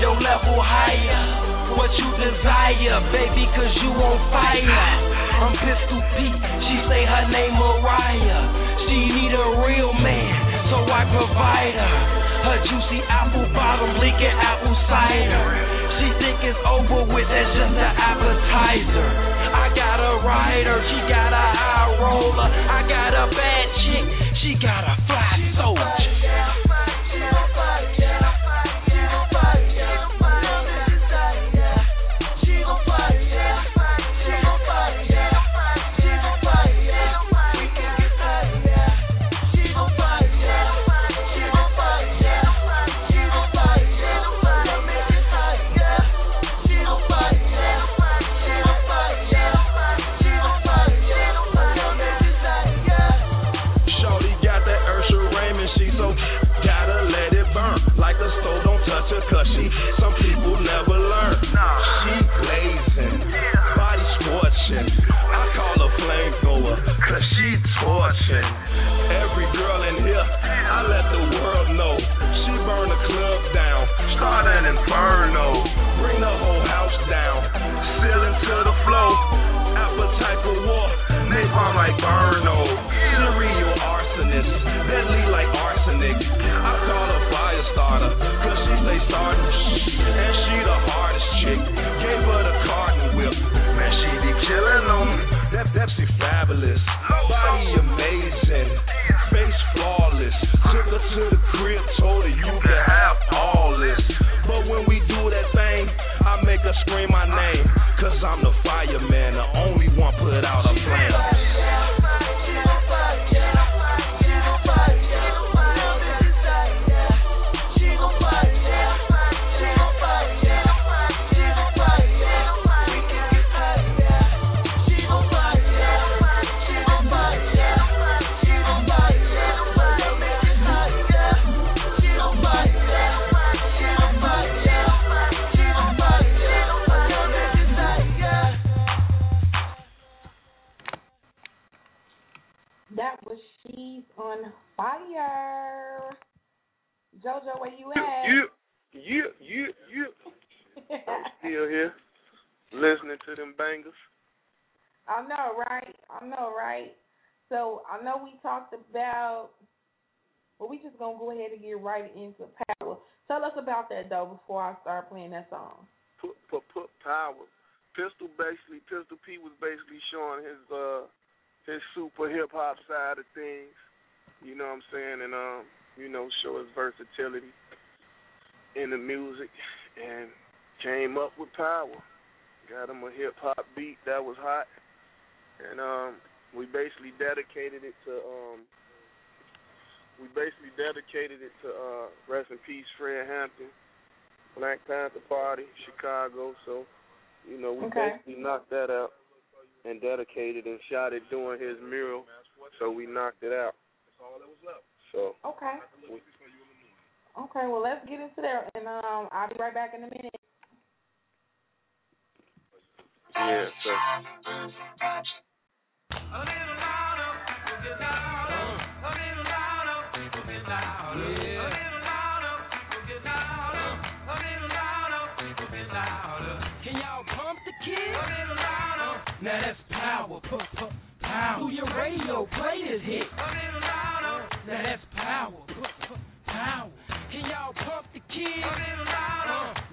your level higher. What you desire, baby, cause you on fire. I'm Pistol Pete, she say her name Mariah. She need a real man, so I provide her. Her juicy apple bottom leaking apple cider. She think it's over with, that's just an appetizer. I got a rider, she got a high roller. I got a bad chick, she got a club down, start an inferno. Bring the whole house down, ceiling to the floor. Appetite for war, napalm like Burno. Serial arsonist, deadly like arsenic. I call her fire starter, cause she stay starting And she the hardest chick, gonna go ahead and get right into power. Tell us about that though before I start playing that song. Put, put, put power. Pistol basically, Pistol P was basically showing his uh his super hip hop side of things. You know what I'm saying, and um, you know, show his versatility in the music, and came up with power. Got him a hip hop beat that was hot, and um, we basically dedicated it to um, we basically dedicated it to uh, rest in peace, Fred Hampton, Black Panther Party, Chicago. So, you know, we Okay. basically knocked that out and dedicated and shot it during his mural. So we knocked it out. So Okay. we, Okay. Well, let's get into there, and um, I'll be right back in a minute. yeah, so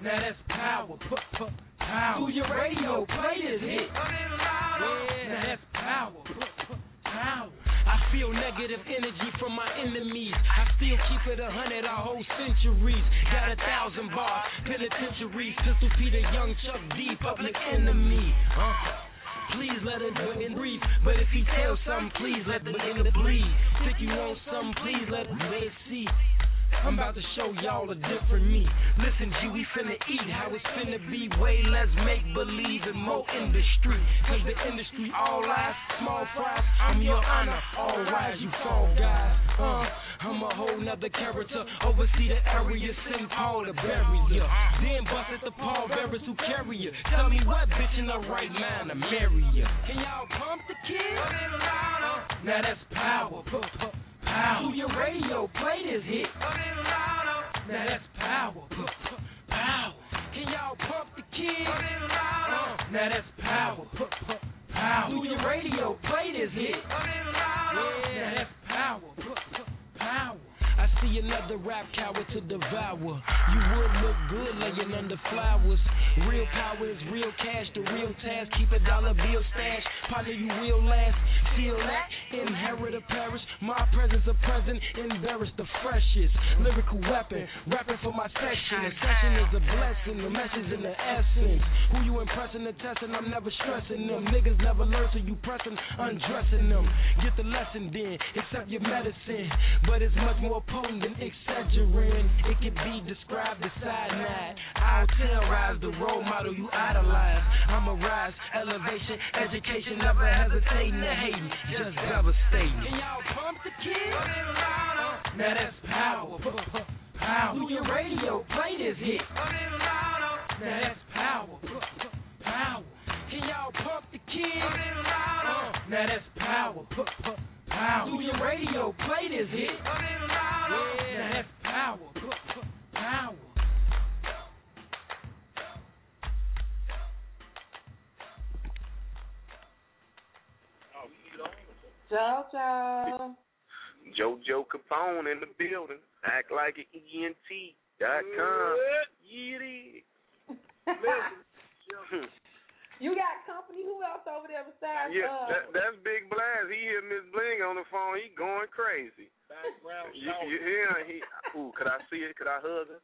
Now that's power, put. Put power. Through your radio, play this hit. Feel negative energy from my enemies. I still keep it a hundred our whole centuries. Got a thousand bars, penitentiaries. Pistol Peter, young Chuck D, public enemy. Huh? Please let go and breathe. But if he tells something, please let the nigga bleed. Think you want something, please let it see. I'm about to show y'all a different me. Listen, G, we finna eat how it's finna be. Way less make believe and more industry. Cause the industry all lies, small fries. I'm your honor, all wise, you fall guys. Uh, I'm a whole nother character. Oversee the area, send Paul to bury ya. Then bust at the Paul Bearers who carry ya. Tell me what bitch in the right mind to marry ya. Can y'all pump the kid? Now that's power. Power. Through your radio, play this hit. Now that's power. Power. Can y'all pump the kid? Uh, now that's power. Power. Through your radio, play this hit. Now that's power. Power. I see another rap coward to devour. You would look good laying under flowers. Real power is real cash, the real task. Keep a dollar bill stash. Partner, you will last. Feel that? Inherit a parish. My presence a present. Embarrass the freshest. Lyrical weapon. Rapping for my section. The session is a blessing. The message in the essence. Who you impressing the test, and testing? I'm never stressing them. Niggas never learn, so you pressing, undressing them. Get the lesson then. Accept your medicine. But it's much more than exaggerating. It can be described as cyanide. I'll terrorize the role model you idolize. I'm a rise, elevation, education, never hesitating to hating, just devastating. Can y'all pump the kid? Now that's power. Power. Through your radio, play this hit. Now that's power. Power. Can y'all pump the kid? Now that's power. Power. P- p- Do your radio play this hit? Yeah, that's power. P- p- power. JoJo. JoJo Capone in the building. Act like an ENT dot com. Yeah, it is. You got company. Who else over there besides yeah, uh that, that's Big Blast. He hear Miss Bling on the phone. He going crazy. Background You, you hear? He ooh, could I see it? Could I hug her?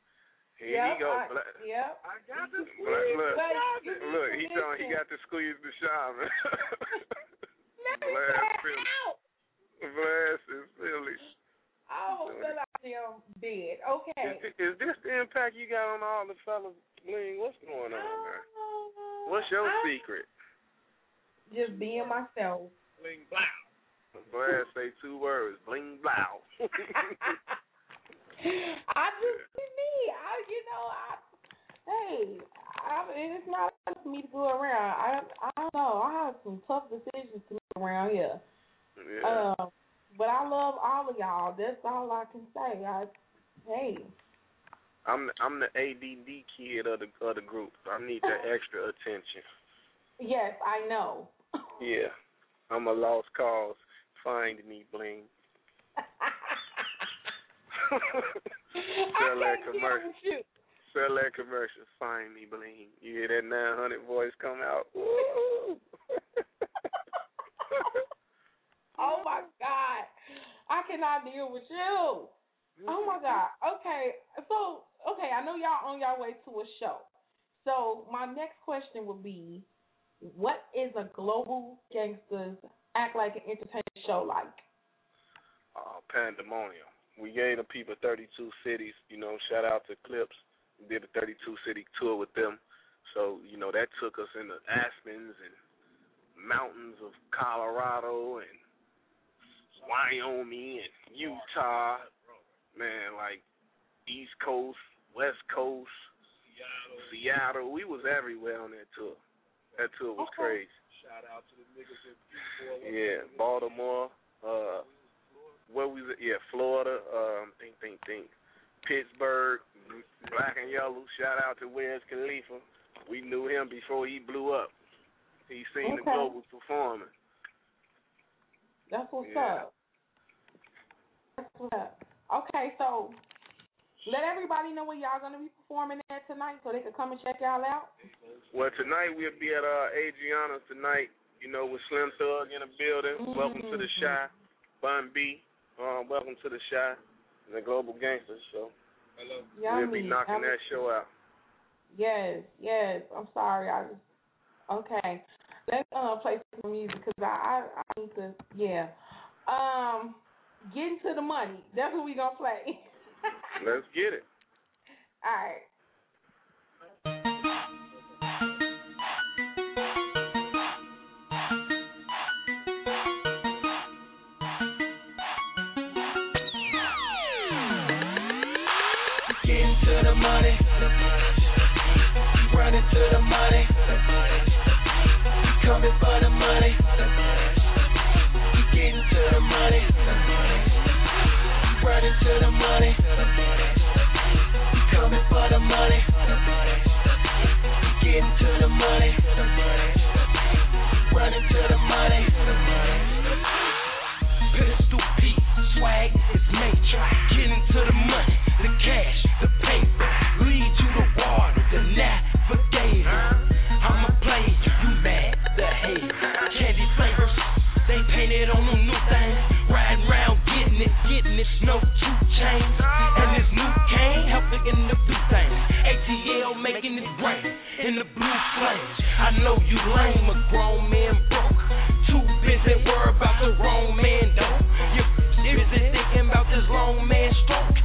Here Yep, he go. I- Bla- Yep. I got this. Look, look, Wait, you look, he permission. done, he got to squeeze the shaman. Let me Blast back out. Blast is Philly. I almost fell out damn bed. Okay. Is, is this the impact you got on all the fellas? Bling, what's going on, man? What's your I- secret? Just being myself. Bling blow. Blast say two words, bling blow. I just be me. I, you know, I, hey, I, it's not up for me to go around. I, I don't know. I have some tough decisions to make around here. yeah. Um, but I love all of y'all. That's all I can say. I, hey, I'm the, I'm the ADD kid of the of the group. I need that extra attention. yes, I know. Yeah, I'm a lost cause. Find me, bling. Sell that I can't deal commercial. Sell that commercial. Find me, bling. You hear that 900 voice come out? Oh my God, I cannot deal with you. Oh my God. Okay, so okay, I know y'all on your way to a show. So my next question would be, what is a global gangsters act like an entertainment show like? uh, pandemonium. We gave the people 32 cities. You know, shout out to Clips. We did a 32 city tour with them. So you know that took us into Aspens and mountains of Colorado and Wyoming and Utah. Man, like East Coast, West Coast, Seattle. We was everywhere on that tour. That tour was crazy. Shout out to the niggas in Yeah, Baltimore. Uh, where we was? Yeah, Florida. Um, think, think, think. Pittsburgh, Black and Yellow. Shout out to Wiz Khalifa. We knew him before he blew up. He seen the Okay. global performing. That's what's Yeah. up. That's what's up. Okay, so let everybody know where y'all gonna be performing at tonight, so they can come and check y'all out. Well, tonight we'll be at uh, Adriana's tonight. You know, with Slim Thug in the building. Welcome to the Chi. Bun B. Um, welcome to the Chi. And the Global Gangsters. So we'll be Yummy. knocking that show out. Yes, yes. I'm sorry. I just okay. Let's uh play some music because I, I I need to yeah. Um, getting to the money. That's what we gonna play. Let's get it. All right. Getting to the money. Running to the money. Coming for the money. Getting to the money. Running to the money. Coming for the money. Getting to the money. Running to the money. Pistol Pete, swag is breaking the blue thing. ATL making it rain in the blue flames. I know you lame, a grown man broke. Too busy worried about the wrong man, though. You're busy thinking about this long man stroke.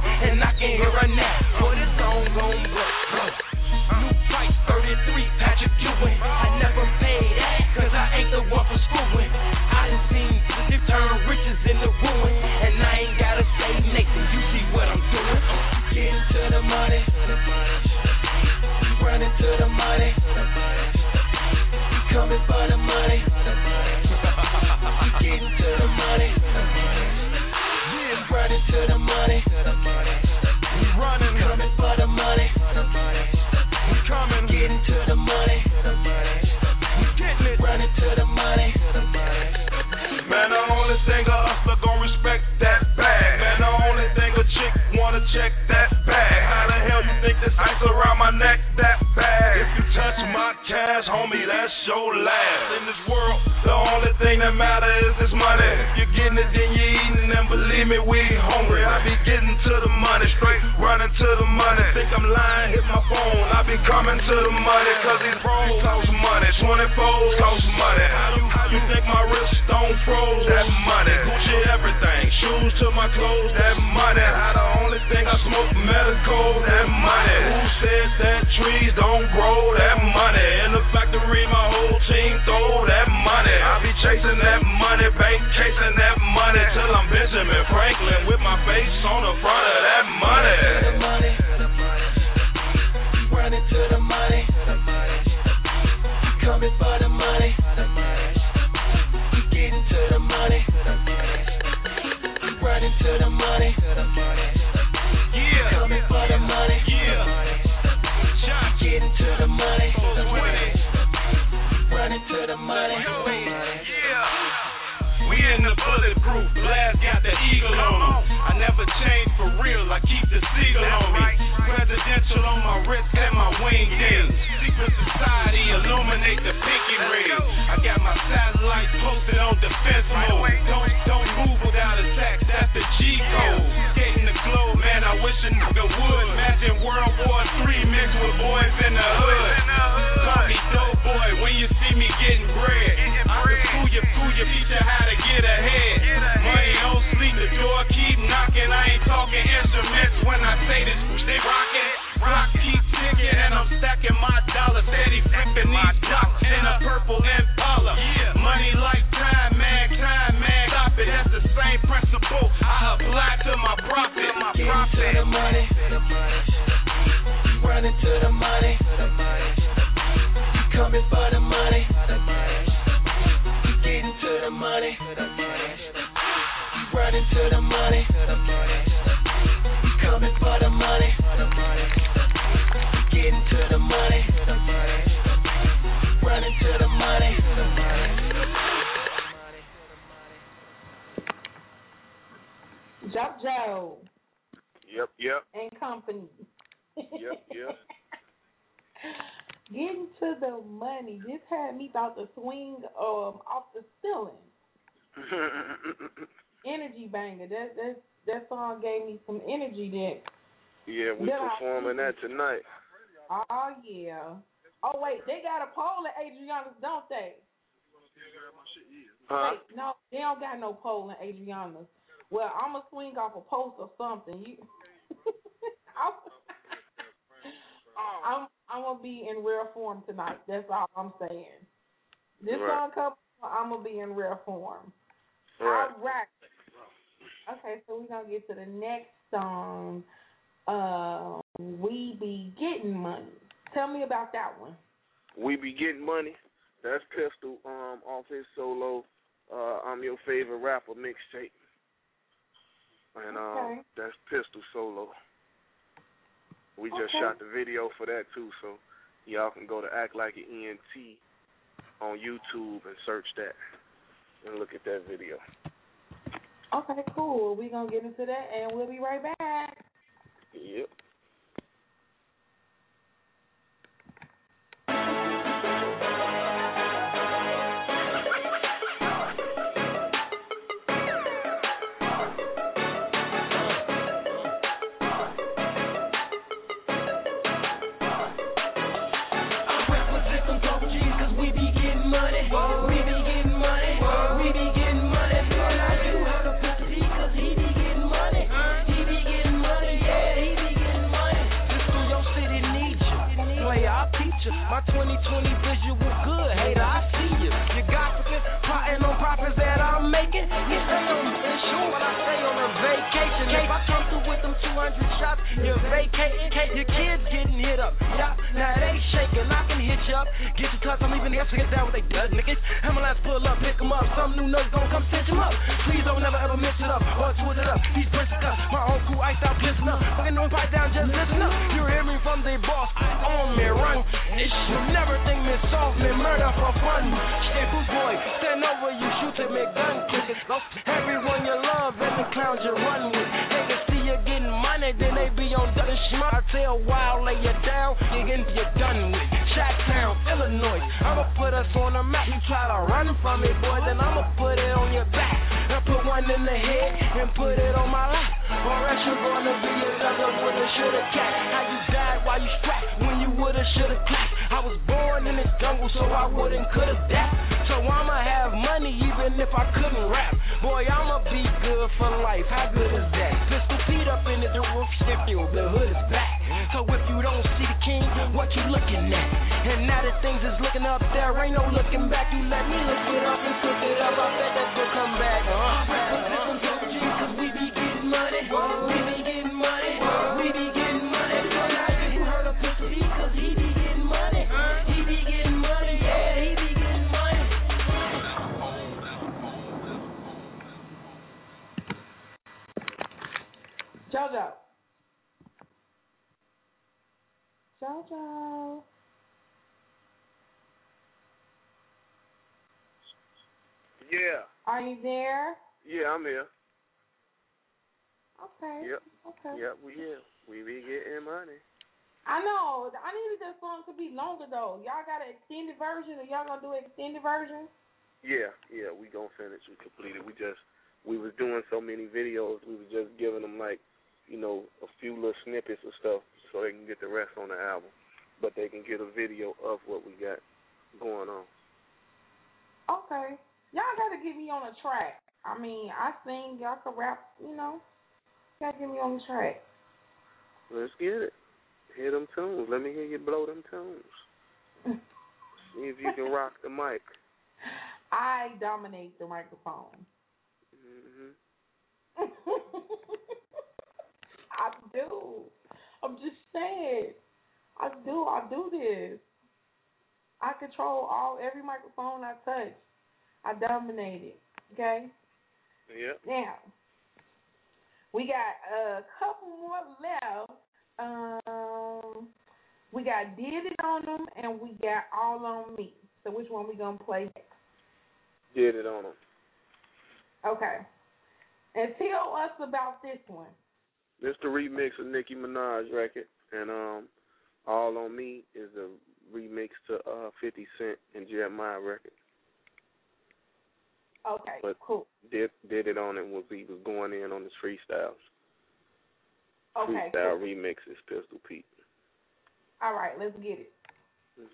Well, I'm gonna swing off a post or something. You, I'm, oh. I'm I'm gonna be in rare form tonight. That's all I'm saying. This right. song couple, I'm gonna be in rare form. Right. All right. Okay, so we're gonna get to the next song. Uh, we be getting money. Tell me about that one. We be getting money. That's Pistol um off his solo. Uh, I'm your favorite rapper mixtape. And um, okay. that's Pistol Solo. We okay. just shot the video for that too, so y'all can go to Act Like an ENT on YouTube and search that and look at that video. Okay, cool. We're going to get into that and we'll be right back. Yep. vacating. Your kids getting hit up. Yeah, now they shaking. I can hit you up. Get your touch. I'm leaving the So get down with they dug niggas. Ambulance pull up, pick 'em up. Some new niggas gon' come stitch 'em up. Please don't never ever mix it up or twist it up. These britches up. My own cool ice out pissing up. Fucking no pipe down, just listen up. You hear me from the boss. On me run. This should never think me solve me murder for fun. Stay who's boy. Stand over you shooting me gun kickers. Everyone you love and the clowns you run with. Take a seat you getting money, then they be on the schmuck. I tell wild, lay you down, you get you done with. Shot Town, Illinois. I'ma put us on the map. You try to run from it, boy, then I'ma put it on your back. And put one in the head and put it on my lap. Or else you're gonna be another woulda, shoulda, cat. How you died while you strapped when you woulda, shoulda, clapped. I was born in this jungle, so I wouldn't, coulda, that. So I'ma have money even if I couldn't rap. Boy, I'ma be good for life. How good is that? Pistol Pete up in the roof, stiff the hood is back. So if you don't see the king, what you looking at? And now that things is looking up, there ain't no looking back. You let me lift it up and cook it up. I bet that's gonna come back. Uh-huh. Cause we be getting money, we be JoJo. JoJo. Yeah. Are you there? Yeah, I'm here. Okay. Yep. Okay. Yep, we here. We be getting money. I know. I needed this song to be longer though. Y'all got an extended version, or y'all gonna do an extended version? Yeah, yeah, we gonna finish. We completed. We just we was doing so many videos. We was just giving them like, you know, a few little snippets of stuff so they can get the rest on the album, but they can get a video of what we got going on. Okay. Y'all gotta get me on a track. I mean, I sing, y'all can rap, you know. Gotta get me on the track. Let's get it. Hear them tunes. Let me hear you blow them tunes. See if you can rock the mic. I dominate the microphone. hmm I do. I'm just saying. I do. I do this. I control all every microphone I touch. I dominate it. Okay. Yeah. Now we got a couple more left. Um, we got did it on them and we got all on me. So which one we gonna play next? Did it on them. Okay. And tell us about this one. This the remix of Nicki Minaj record, and um, All on Me is the remix to uh 50 Cent and Jeremih record. Okay, But cool. did did it on it was he was going in on his freestyles. Okay, Freestyle cool. remixes, Pistol Pete. All right, let's get it. Man,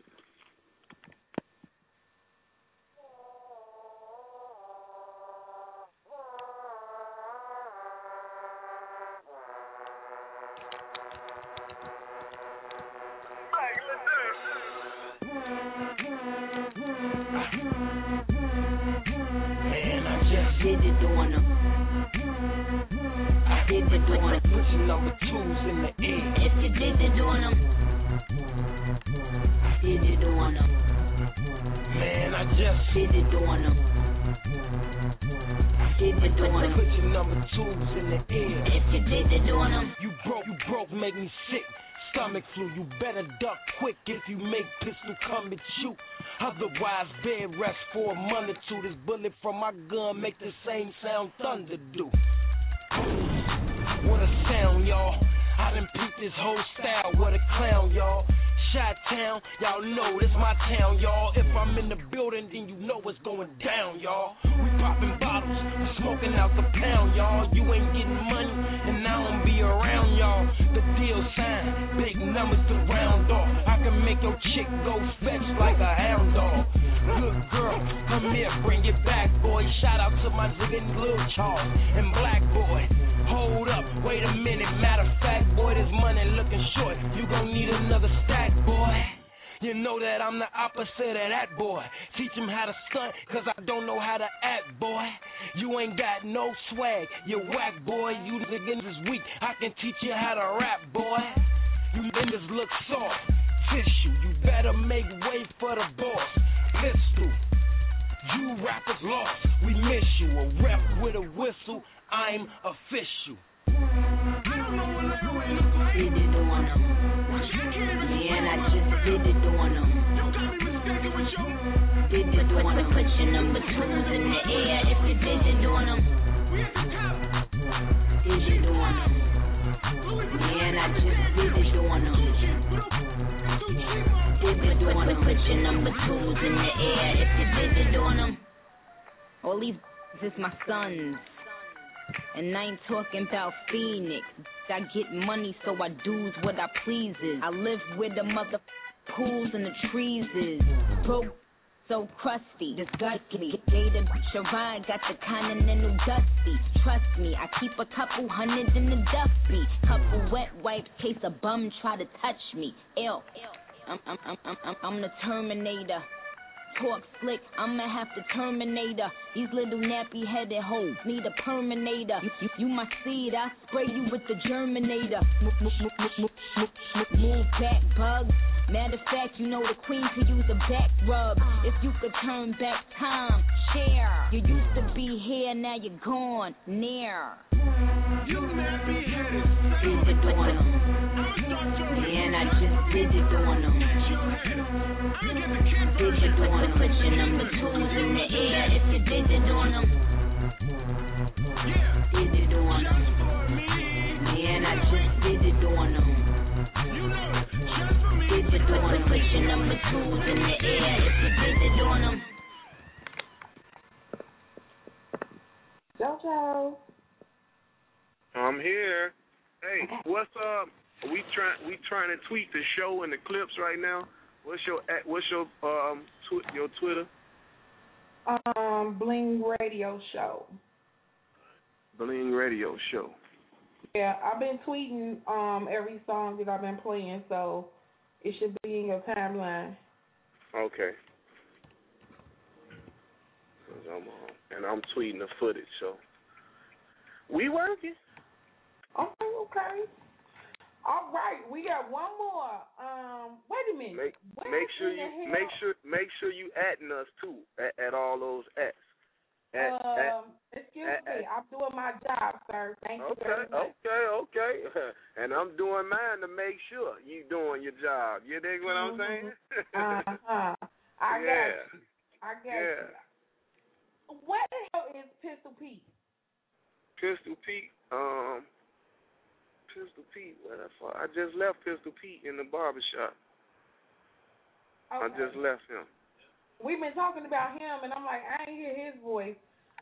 my gun make the same sound thunder do. What a sound, y'all. I done peeped this whole style. What a clown, y'all. Shot town, y'all know this my town, y'all. If I'm in the building, then you know what's going down, y'all. We popping bottles, we smoking out the pound, y'all. You ain't getting money, and I don't be around, y'all. The deal signed, big numbers to round off. I can make your chick go fetch like a hound dog. Good girl, come here, bring it back, boy. Shout out to my nigga Lil Charles and Black Boy. Hold up, wait a minute. Matter of fact, boy, this money looking short. You gon' need another stack, boy. You know that I'm the opposite of that boy. Teach him how to stunt, cause I don't know how to act, boy. You ain't got no swag, you whack, boy. You niggas is weak, I can teach you how to rap, boy. You niggas look soft, tissue. You better make way for the boss. Pistol. You rappers lost, we miss you. A rep with a whistle, I'm official. Did it on them. Man, I just did it on them. Did it on them. Put your number twos in the air if you did it on them. Did it on them. Man, I just did it on them. On them. Put your number twos in the air if you on them. All these is my sons. And I ain't talking about Phoenix. I get money, so I do's what I pleases. I live where the mother pools and the trees is. Broke, so crusty, disgusting. Gator Sharon got the continental dusty. Trust me, I keep a couple hundred in the duffy. Couple wet wipes, case a bum try to touch me. Ill. I'm, I'm, I'm, I'm, I'm, I'm the Terminator. Talk slick, I'ma have to terminate her. These little nappy headed hoes need a perminator. You, you, you my seed, I spray you with the germinator. Move, move, move, move, move, move, move back, bugs. Matter of fact, you know the queen could use a back rub. If you could turn back time, share. You used to be here, now you're gone, near. You headed. Did it on them. Man, I just did it on them. Did it on them. Put your number twos in the air if you did it on them. Did it on them. Man, I just did it on them. Did it on them. Put your number twos in the air if you did it on them. JoJo. I'm here. Hey, what's up? We trying we trying to tweet the show and the clips right now. What's your at- what's your um tw- your Twitter? Um, Bling Radio Show. Bling Radio Show. Yeah, I've been tweeting um every song that I've been playing, so it should be in your timeline. Okay. I'm, uh, and I'm tweeting the footage, so we working. Okay, okay. All right, we got one more. Um, wait a minute. Make make sure you make sure make sure you adding us too at, at all those ats. Um, excuse me, I'm doing my job, sir. Thank you Okay, very much. okay, okay. and I'm doing mine to make sure you doing your job. You dig what I'm saying? Uh huh. I yeah. got you. I got Yeah. you. What the hell is Pistol Pete? Pistol Pete, um, Pistol Pete. Where the fuck? I just left Pistol Pete in the barber shop. I just left him. We've been talking about him, and I'm like, I ain't hear his voice.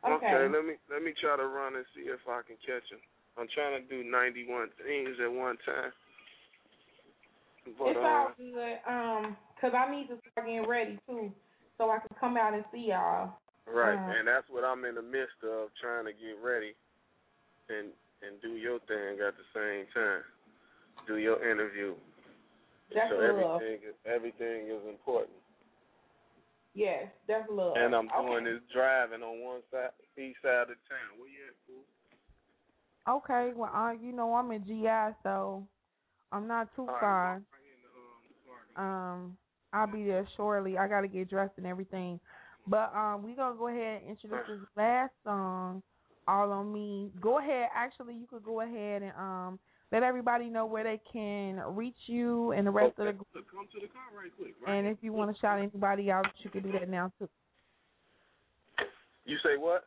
Okay. let me let me try to run and see if I can catch him. I'm trying to do 91 things at one time. But it's uh, all good. Um, cause I need to start getting ready too, so I can come out and see y'all. right, uh, and that's what I'm in the midst of trying to get ready and and do your thing at the same time. Do your interview. That's so everything everything is important. Yes, that's love. And I'm okay. doing this driving on one side, east side of town. Where you at, fool? Okay, well, uh, you know I'm in GI, so I'm not too right, far. Um, I'll be there shortly. I gotta get dressed and everything, but um, we gonna go ahead and introduce this last song, "All on Me." Go ahead. Actually, you could go ahead and um let everybody know where they can reach you and the rest of the group. Come to the car right quick. Right? And if you want to shout anybody out, you can do that now too. You say what?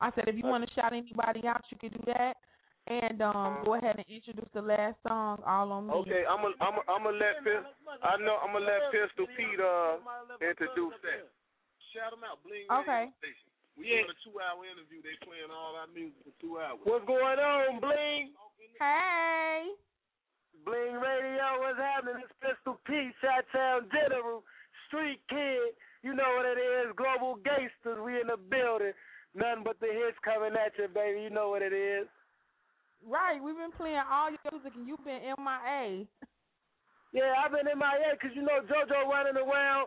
I said if you want to shout anybody out, you can do that. And um, go ahead and introduce the last song, "All on Me." Okay, I'm gonna I'm gonna I'm gonna let Pistol. I know I'm gonna let Pistol Pete uh introduce that. Shout them out, Bling Okay. Radio Station. We doing a two-hour interview. They playing all our music for two hours. What's going on, Bling? Hey. Bling Radio, what's happening? It's Pistol P, Shot Town General, Street Kid. You know what it is, Global Gangsters. We in the building. Nothing but the hits coming at you, baby. You know what it is. Right, we've been playing all your music and you've been MIA. Yeah, I've been in my head because you know JoJo running around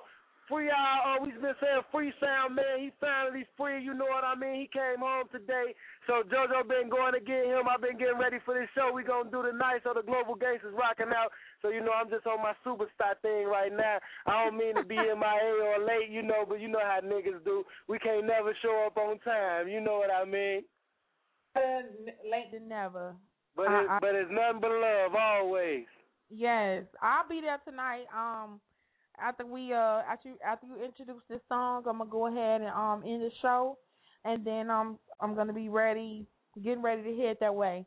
free uh, we've been saying free sound man. He finally free, you know what I mean? He came home today. So JoJo been going to get him. I've been getting ready for this show. we going to do tonight. So the Global Gangsters rocking out. So, you know, I'm just on my superstar thing right now. I don't mean to be MIA or late, you know, but you know how niggas do. We can't never show up on time. You know what I mean? Uh, late than never. But, I- it, I- but it's nothing but love always. Yes, I'll be there tonight. Um, after we uh after you, after you introduce this song, I'm gonna go ahead and um end the show, and then um I'm gonna be ready, getting ready to head that way.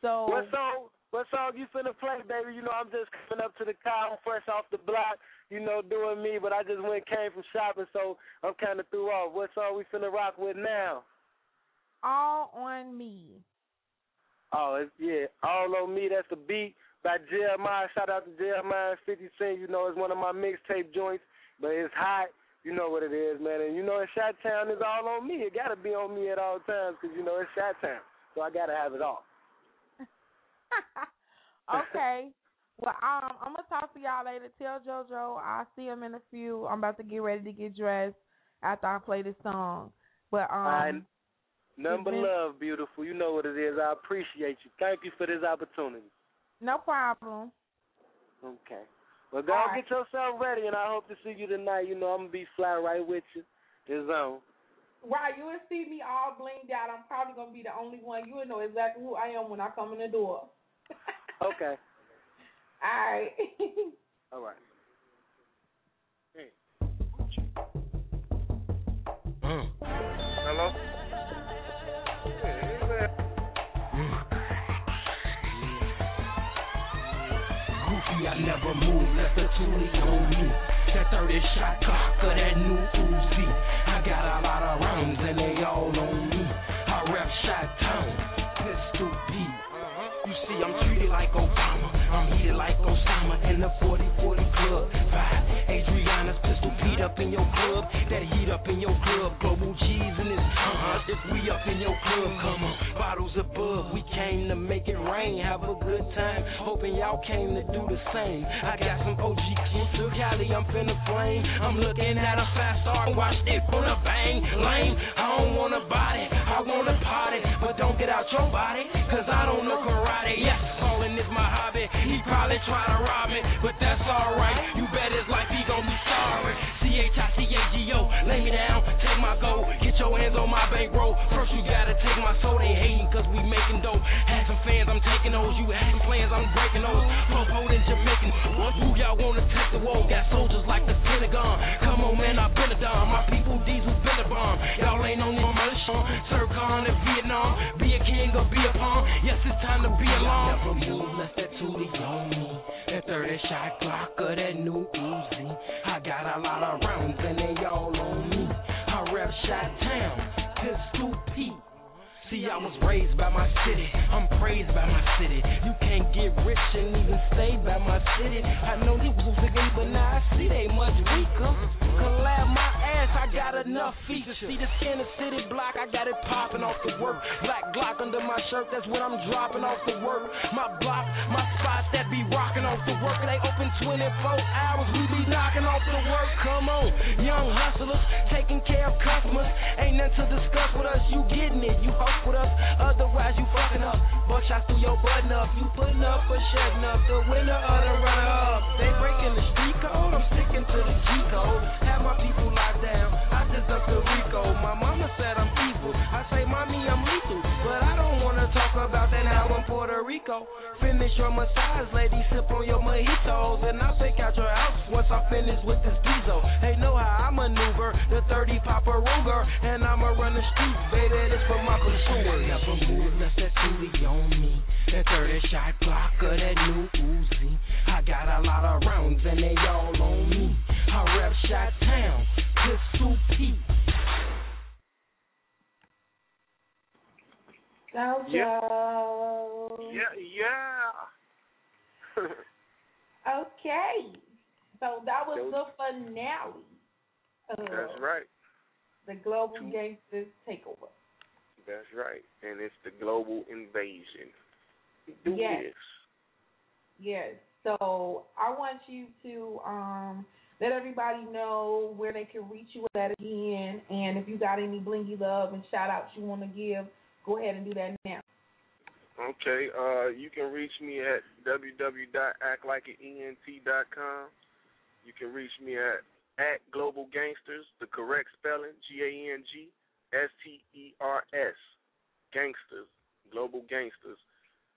So What song? What song you finna play, baby? You know I'm just coming up to the car, I'm fresh off the block. You know, doing me, but I just went came from shopping, so I'm kind of threw off. What song we finna rock with now? all on me. Oh, it's, yeah, all on me. That's the beat by Jeremih. Shout out to Jeremih 50 Cent. You know, it's one of my mixtape joints, but it's hot. You know what it is, man. And you know, in Shot Town, it's all on me. It gotta be on me at all times, cause you know it's Shot Town, so I gotta have it all. Okay. well, um, I'm gonna talk to y'all later. Tell JoJo I'll see him in a few. I'm about to get ready to get dressed after I play this song. But um, but been- love, beautiful. You know what it is. I appreciate you. Thank you for this opportunity. No problem. Okay. Well, go All right. get yourself ready, and I hope to see you tonight. You know, I'm gonna be fly right with you. It's on. Right, you will see me all blinged out. I'm probably gonna be the only one. You will know exactly who I am when I come in the door. Okay. All right. All right. Mm. Hello? I never move, left the toolie on me. That 30 shot clock of that new Uzi. I got a lot of rounds and they all on me. I rep shot town, pistol Pete. You see, I'm treated like Obama. I'm heated like Osama in the 40-40 club. Pete up in your club. That heat up in your club. Global G's in this. Uh-huh. If we up in your club, come on. Bottles above. We came to make it rain. Have a good time. Hoping y'all came to do the same. I got some OG kids to Cali. I'm finna flame. I'm looking at a fast star. Watch it on a bang. Lame. I don't want a body. I want a party. But don't get out your body. Cause I don't know karate. Yes, falling is my hobby. He probably try to rob me. But that's alright. You bet his life he gon' be sorry. C-H-I-C-A-G-O. Lay me down. Take my gold. Get your hands on my bankroll. First you gotta take my soul. They hating cause we making dough. Had some fans, I'm taking those. You had some plans, I'm breaking those. Popo and Jamaican. Who y'all wanna take the wall? Got soldiers like the Pentagon. Come on, man, I've been a dime. My people, diesel been a bomb. Y'all ain't on this mission. Sircon in Vietnam. Be a king or be a pawn. Yes, it's time to be alone. Never move, left that me. That 30 shot Glock or that new Uzi. I got a lot of rounds and they all on me. I rep shot town. Pistol Pete. See, I was raised by my city. I'm praised by my city. You can't get rich and even stay by my city. I know these was again, but now I see they much weaker. Enough features. See the skin of city block, I got it popping off the work. Black Glock under my shirt, that's what I'm dropping off the work. My block, my spots that be rocking off the work. They open 24 hours, we be knocking off the work. Come on, young hustlers, taking care of customers. Ain't nothing to discuss with us, you getting it, you hope with us. Otherwise, you fucking up. Buckshots through your button up, you putting up or shutting up. The winner of the runner up. They breaking the street code, I'm sticking to the G code. Have my people locked down, Just up to Rico. My mama said I'm evil, I say, mommy, I'm lethal. But I don't wanna talk about that now in Puerto Rico. Finish your massage, lady, sip on your mojitos. And I'll take out your house once I finish with this diesel. They know how I maneuver, the 30 Papa Ruger. And I'ma run the streets, baby, this for my pursuers. Never move, unless that tootie on me. That 30 shot Glock or that new Uzi. I got a lot of rounds and they all on me. I rep shot town, pistol Pete. JoJo. Yeah, yeah. Okay. So that was the finale. That's right. The Global Gangsters Takeover. That's right. And it's the global invasion. Do Yes. this. Yes. So I want you to um let everybody know where they can reach you at again, and if you got any blingy love and shout outs you want to give, go ahead and do that now. Okay, uh, you can reach me at www.actlikeaent.com. You can reach me at at Global Gangsters, the correct spelling, G A N G S T E R S, Gangsters, Global Gangsters.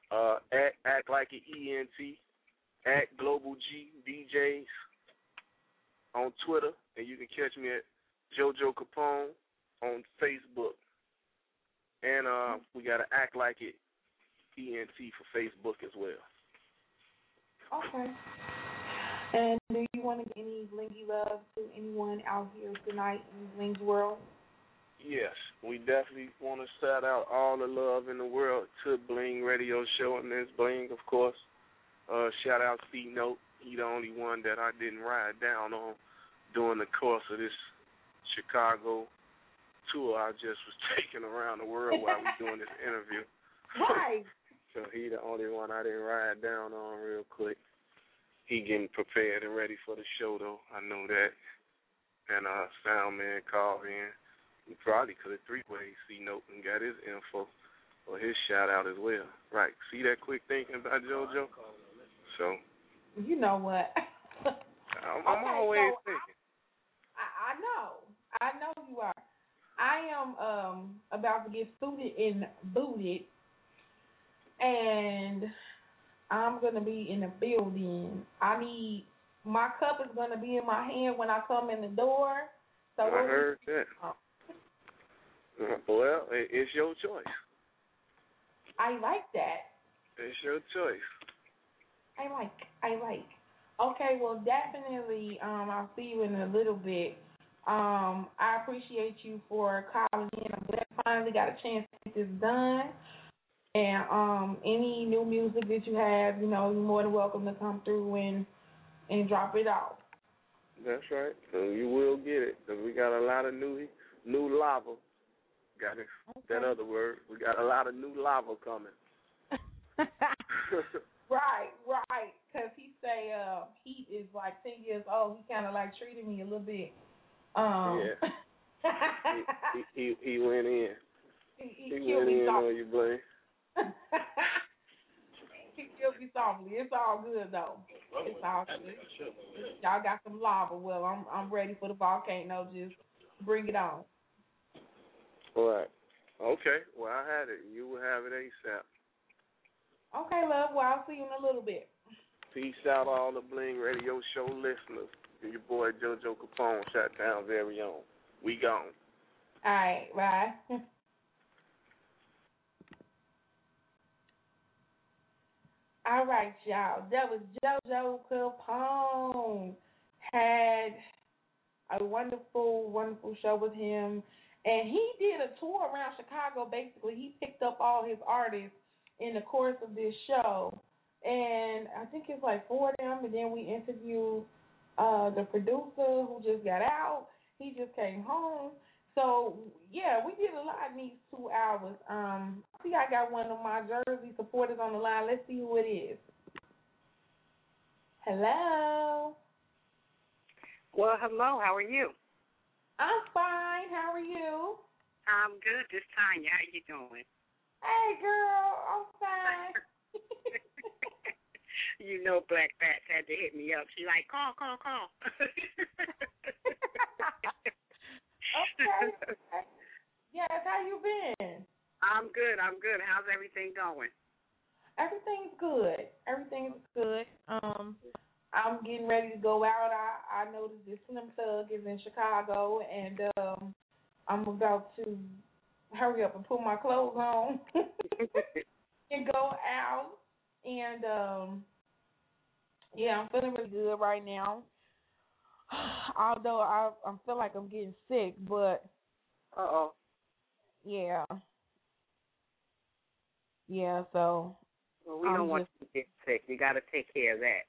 Uh, at Act Like It ENT, at Global G DJs on Twitter, and you can catch me at JoJo Capone on Facebook. And uh, we got to Act Like It ENT for Facebook as well. Okay. And do you want to give any blingy love to anyone out here tonight in Bling's world? Yes, we definitely want to shout out all the love in the world to Bling Radio Show and Miss Bling, of course. Uh, shout out C Note. He the only one that I didn't ride down on during the course of this Chicago tour. I just was taking around the world while we doing this interview. Right. so he the only one I didn't ride down on real quick. He getting prepared and ready for the show though. I know that. And uh sound man called in. We probably could have three ways C note and got his info or his shout out as well. Right. See that quick thinking about JoJo? So You know what? I'm, I'm Okay, always so thinking. I, I know. I know you are. I am um about to get suited and booted and I'm gonna be in the building. I need my cup is gonna be in my hand when I come in the door. So I heard that. Well, it's your choice. I like that. It's your choice. I like. I like. Okay, well, definitely. Um, I'll see you in a little bit. Um, I appreciate you for calling in. I'm glad I finally got a chance to get this done. And um, any new music that you have, you know, you're more than welcome to come through and and drop it off. That's right. So you will get it because we got a lot of new new lava. Got it. That other word. We got a lot of new lava coming. Right, right. Because he say uh, Heat is like ten years old. He kind of like treated me a little bit. Um, yeah. he, he he went in. he, he, He went in softly. on you, Bling. he killed me softly. It's all good though. It's all good. Y'all got some lava. Well, I'm I'm ready for the volcano. Just bring it on. All right. Okay. Well, I had it. You will have it ASAP. Okay, love. Well, I'll see you in a little bit. Peace out, all the Bling Radio Show listeners. And your boy JoJo Capone, Shot down very own. We gone. All right, bye. All right, y'all. That was JoJo Capone. Had a wonderful, wonderful show with him. And he did a tour around Chicago, basically. He picked up all his artists in the course of this show. And I think it's like four of them. And then we interviewed uh, the producer who just got out. He just came home. So yeah, we did a lot in these two hours. Um, I think I got one of my Jersey supporters on the line. Let's see who it is. Hello. Well, hello. How are you? I'm fine. How are you? I'm good. This Tanya. How you doing? Hey, girl. I'm fine. you know, Black Bats had to hit me up. She like, call, call, call. okay. Yes. How you been? I'm good. I'm good. How's everything going? Everything's good. Everything's good. Um, I'm getting ready to go out. I I noticed this Slim Thug is in Chicago, and um, I'm about to hurry up and put my clothes on and go out. And um, yeah, I'm feeling really good right now. Although I I feel like I'm getting sick, but uh oh, yeah, yeah. So Well, we I'm don't want just- you to get sick. You got to take care of that.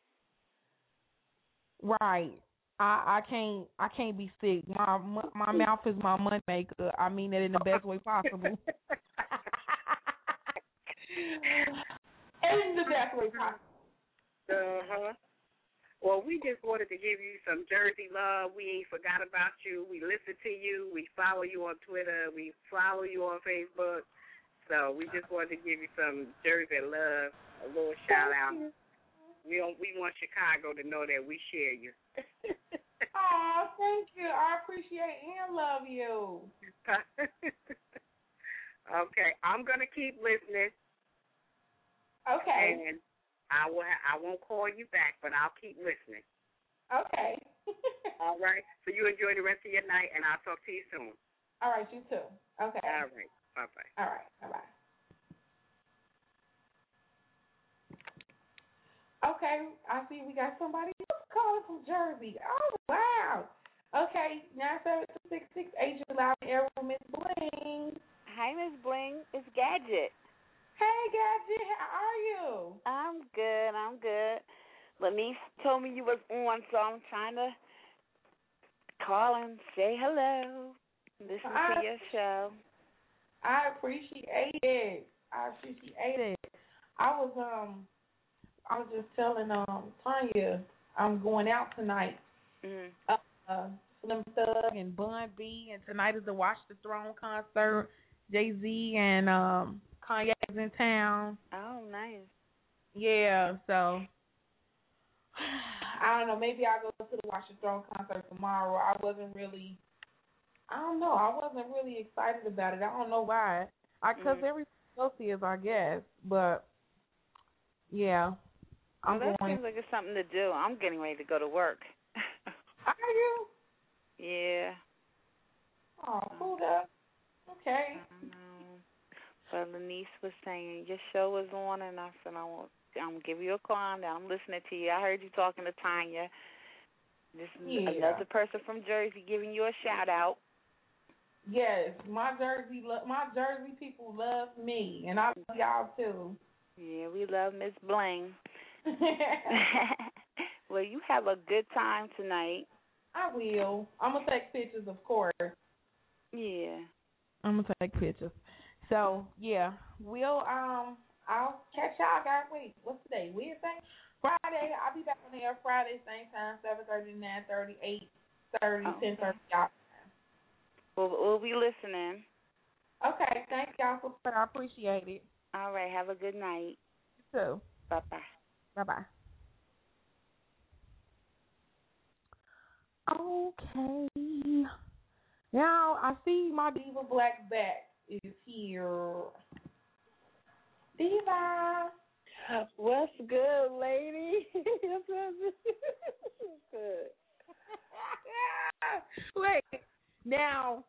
Right. I I can't I can't be sick. My my, mouth is my money maker. I mean it in the best way possible. in the best way possible. Uh huh. Well, we just wanted to give you some Jersey love. We ain't forgot about you. We listen to you. We follow you on Twitter. We follow you on Facebook. So we just wanted to give you some Jersey love, a little shout out. We don't, we want Chicago to know that we share you. Oh, thank you. I appreciate and love you. okay, I'm gonna keep listening. Okay. And I will. I won't call you back, but I'll keep listening. Okay. All right. So you enjoy the rest of your night, and I'll talk to you soon. All right, you too. Okay. All right. Bye bye. All right. Bye bye. Okay, I see we got somebody else calling from Jersey. Oh wow. Okay, nine seven two six six Agent Loud Air Miss Bling. Hi, Miss Bling. It's Gadget. Hey Gadget, how are you? I'm good. I'm good. Lenise told me you was on, so I'm trying to call and say hello. Listen I- to your show. I appreciate it. I appreciate it. I was um I was just telling um Tanya I'm going out tonight. Mm. Uh, Slim Thug and Bun B and tonight is the Watch the Throne concert. Jay Z and um Kanye's in town. Oh, nice. Yeah, so I don't know. Maybe I'll go to the Watch the Throne concert tomorrow. I wasn't really, I don't know. I wasn't really excited about it. I don't know why. I because Mhm. everybody else is, I guess. But yeah, I'm well, that going. seems like it's something to do. I'm getting ready to go to work. Are you? yeah. Oh, uh-huh. hold up. Okay. I know. But Lenise was saying your show was on, and I said I will. I'm gonna give you a call. Now I'm listening to you. I heard you talking to Tanya. This is Yeah. another person from Jersey giving you a shout out. Yes, my Jersey, lo- my Jersey people love me, and I love y'all too. Yeah, we love Miss Bling. well, you have a good time tonight. I will. I'm gonna take pictures, of course. Yeah. I'm gonna take pictures. So yeah, we'll um I'll catch y'all guys. Wait, what's today? Wednesday, Friday. I'll be back on the air Friday, same time, seven thirty, nine thirty, eight thirty, ten thirty. Y'all. We'll we'll be listening. Okay, thank y'all for I appreciate it. All right. Have a good night. You too. Bye bye. Bye bye. Okay. Now I see my diva Black Bat is here. Diva. What's good, lady? good. Wait. Now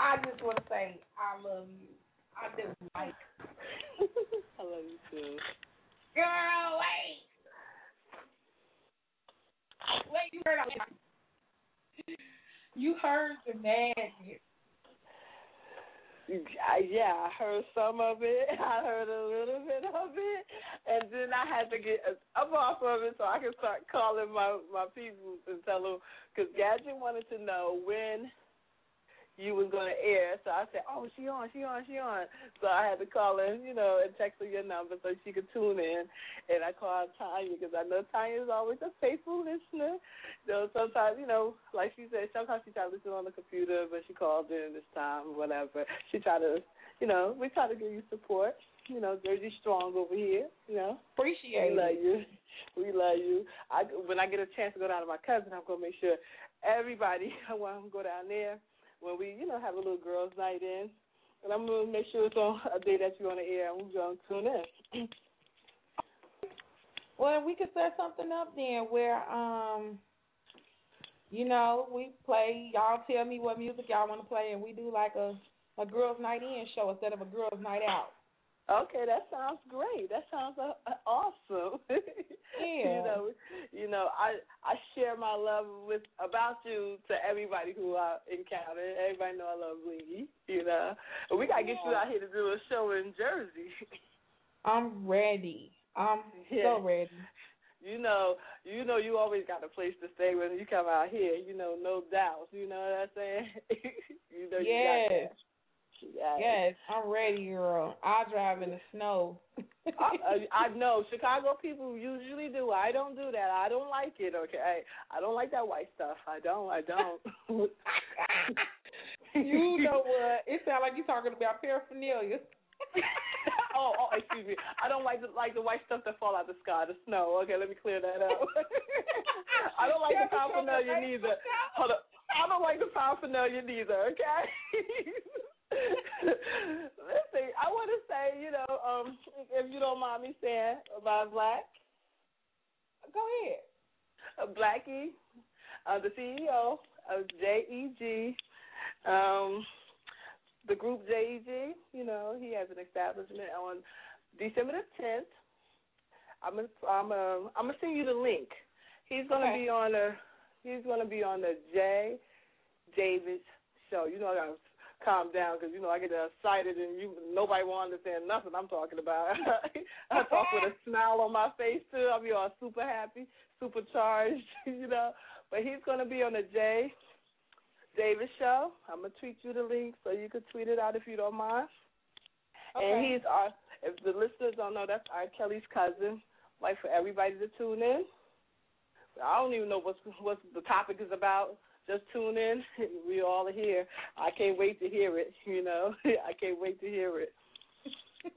I just want to say I love you. I do like. I love you too. Girl, wait. Wait, you heard You heard the madness. Yeah, I heard some of it. I heard a little bit of it, and then I had to get up off of it so I could start calling my my people and tell them because Gadget wanted to know when you was going to air. So I said, "Oh, she on, she on, she on." So I had to call her, you know, and text her your number so she could tune in. And I called Tanya because I know Tanya is always a faithful listener. So sometimes, you know, like she said, sometimes she tried to listen on the computer, but she called in this time, whatever. She tried to, you know, we try to give you support. You know, Jersey strong over here. You know, Appreciate we love you. We love you. I when I get a chance to go down to my cousin, I'm gonna make sure everybody. When I'm go down there when we, you know, have a little girls' night in, and I'm gonna make sure it's on a day that you're on the air, we're gonna tune in. Well, we could set something up then where, um, you know, we play. Y'all tell me what music y'all want to play, and we do like a a girls' night in show instead of a girls' night out. Okay, that sounds great. That sounds uh, uh, awesome. Yeah. you know, you know, I I share my love with about you to everybody who I encounter. Everybody know I love Blingy. You know, we gotta get you out here to do a show in Jersey. I'm ready. I'm Yeah. so ready. You know, you know, you always got a place to stay when you come out here. You know, no doubts. You know what I'm saying? you know, you got Yes. Yes. Yes, I'm ready, girl. I'll drive in the snow. I, uh, uh, I know Chicago people usually do. I don't do that. I don't like it. Okay, I don't like that white stuff. I don't. I don't. you know what? It sounds like you're talking about paraphernalia. oh, oh, excuse me. I don't like the like the white stuff that fall out of the sky, the snow. Okay, let me clear that up. I don't like the paraphernalia neither. Hold up. I don't like the paraphernalia neither. Okay. Listen, I want to say, you know, um, if you don't mind me saying about Black. Go ahead. Uh, Blackie, uh, the CEO of JEG, um, the group JEG. You know, he has an establishment on December the tenth. I'm gonna, I'm gonna, I'm gonna send you the link. He's gonna Okay. be on the, he's gonna be on the J. Davis show. You know, calm down because you know I get excited and you nobody will understand nothing I'm talking about. I talk with a smile on my face too. I'll be all super happy, super charged, you know. But he's gonna be on the J. Davis show. I'm gonna tweet you the link so you could tweet it out if you don't mind. Okay. And he's our. If the listeners don't know, that's R. Kelly's cousin. Like for everybody to tune in. I don't even know what's what the topic is about. Just tune in. We all are here. I can't wait to hear it. You know, I can't wait to hear it.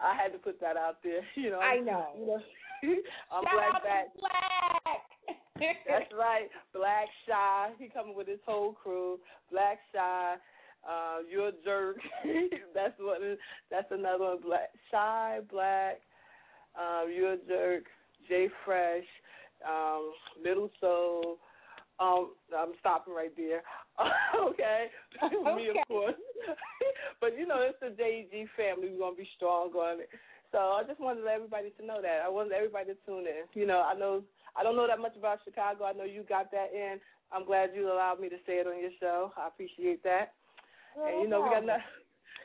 I had to put that out there. You know, I know. You know, I'm Shout that. Black. That's right. Black Shy. He coming with his whole crew. Black Shy. Uh, you're a jerk. that's what. That's another one. Black Shy. Black. Um, you're a jerk. Jay Fresh. Um, Little Soul. Um, I'm stopping right there. okay. Me of course. but you know, it's the JG family. We're gonna be strong on it. So I just wanted everybody to know that. I wanted everybody to tune in. You know, I know I don't know that much about Chicago. I know you got that in. I'm glad you allowed me to say it on your show. I appreciate that. and you know, we got no,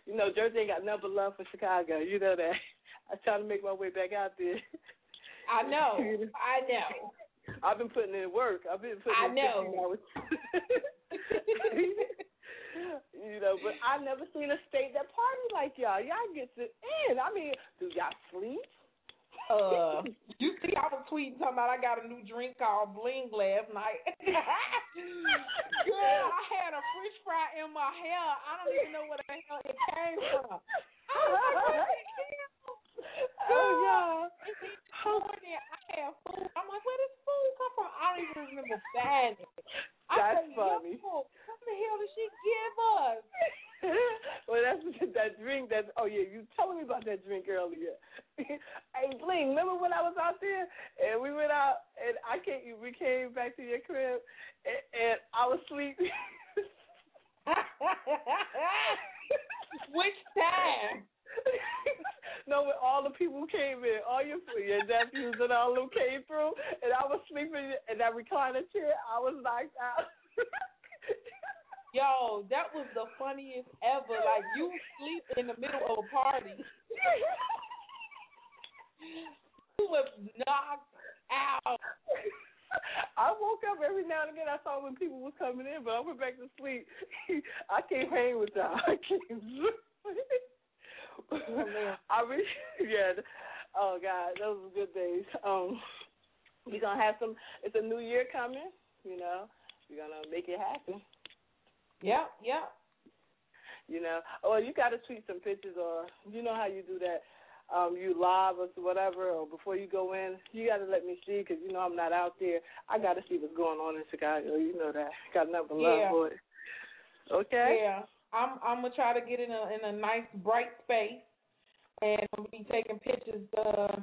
you know, Jersey ain't got nothing but love for Chicago. You know that. I'm trying to make my way back out there. I know. I know. I've been putting in work. I've been putting I in know. 15 hours. you know, but I've never seen a state that party like y'all. Y'all get it in. I mean, do y'all sleep? Uh, you see, I was tweeting talking about I got a new drink called Bling last night. Girl, I had a French fry in my hair. I don't even know where the hell it came from. I was like, where did it come from? Oh, yeah. It's morning. I had food. I'm like, where did food come from? I don't even remember it. That's said, funny. Yo, what the hell did she give us? well, that's that drink. That oh yeah, you telling me about that drink earlier. hey, Bling, remember when I was out there and we went out and I came, we came back to your crib and, and I was sleeping. Which time? no, when all the people came in, all your your nephews and all them came through, and I was sleeping in that recliner chair. I was knocked out. Yo, that was the funniest ever. Like you sleep in the middle of a party. you was knocked out. I woke up every now and again. I saw when people was coming in, but I went back to sleep. I can't hang with y'all. I can't. I really, yeah. Oh God, those were good days. Um, we're gonna have some. It's a new year coming. You know, we're gonna make it happen. Yep, yep. You know, or you got to tweet some pictures, or you know how you do that. Um, you live or whatever, or before you go in, you got to let me see because you know I'm not out there. I got to see what's going on in Chicago. You know that. Got nothing but love Yeah. for it. Okay. Yeah, I'm I'm gonna try to get in a in a nice bright space, and I'm gonna be taking pictures uh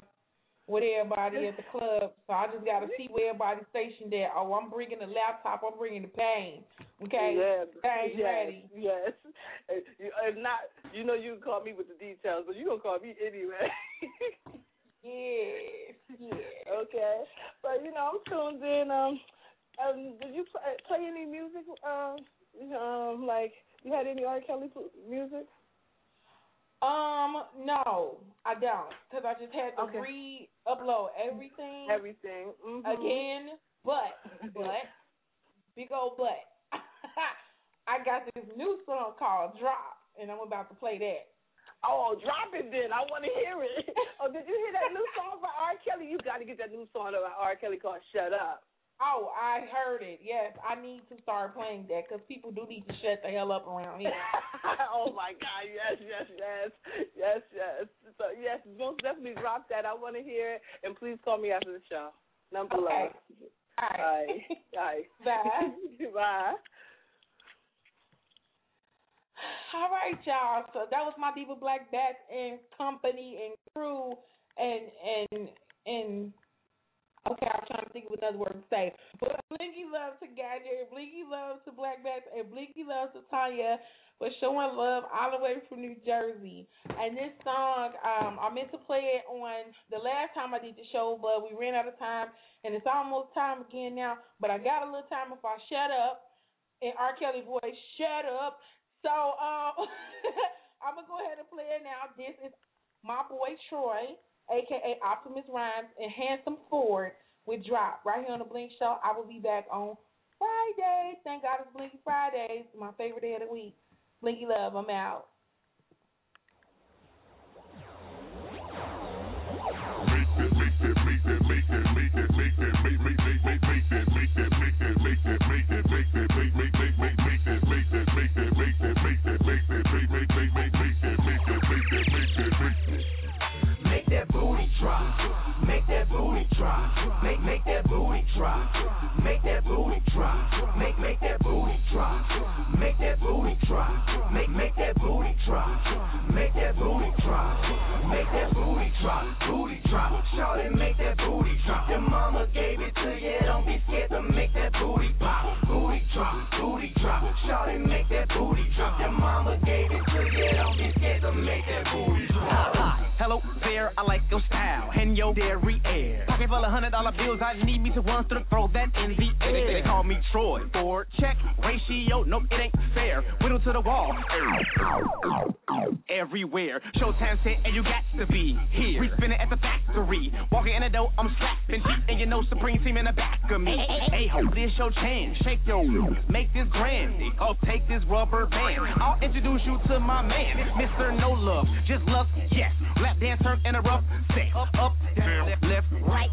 with everybody at the club. So I just gotta see where everybody's stationed at. Oh, I'm bringing the laptop. I'm bringing the pain. Okay, Yeah, pain yes, ready. Yes. If, not, you know you can call me with the details, but you gonna call me anyway. yes. Yeah. Okay. But you know I'm tuned in. Um, um, did you play, play any music? Um, um, like you had any R. Kelly music? Um, no, I don't, cause I just had to Okay. re-upload everything Everything. Mhm. again. But, but, big old but, I got this new song called Drop, and I'm about to play that. Oh, drop it then. I want to hear it. Oh, did you hear that new song by R. Kelly? You got to get that new song by R. Kelly called "Shut Up." Oh, I heard it. Yes, I need to start playing that because people do need to shut the hell up around here. oh my God! Yes, yes, yes, yes, yes. So yes, most definitely drop that. I want to hear it, and please call me after the show. Number Okay. love. All right. Bye. Bye. Bye. All right, y'all. So that was my Diva Black Bat and company and crew and and and okay, I'm trying to think of another word to say. But Blinky loves to Gadget, Blinky loves to Black Bats, and Blinky loves to Tanya for showing love all the way from New Jersey. And this song, um, I meant to play it on the last time I did the show, but we ran out of time, and it's almost time again now. But I got a little time if I shut up. And R. Kelly voice, shut up. So um, I'm gonna go ahead and play it now. This is my boy Troy, aka Optimus Rhymes, and Handsome Ford with Drop right here on the Bling Show. I will be back on Friday. Thank God it's Blinky Fridays, my favorite day of the week. Blinky love, I'm out. Make drop. Make that booty drop. Make make that booty drop. Make that booty drop. Make make that booty drop. Make that booty drop. Make make that booty drop. Make that booty drop. Make that booty drop. Booty drop. Shorty make that there, I like your style and your dairy air. Pocket full of hundred dollar bills, I need me to run through, throw that in the air. They, they call me Troy Ford. Check ratio, nope, it ain't fair. Whittle to the wall, everywhere. Showtime set, and you got to be here. We spinning at the factory, walking in the door, I'm slapping feet, and you know Supreme Team in the back of me. Hey, ho, this your chance, shake your, make this grand. Oh, take this rubber band. I'll introduce you to my man, Mr. No Love, just love, yes. Lap dance in a rough set. Up, up, down, left, left, right.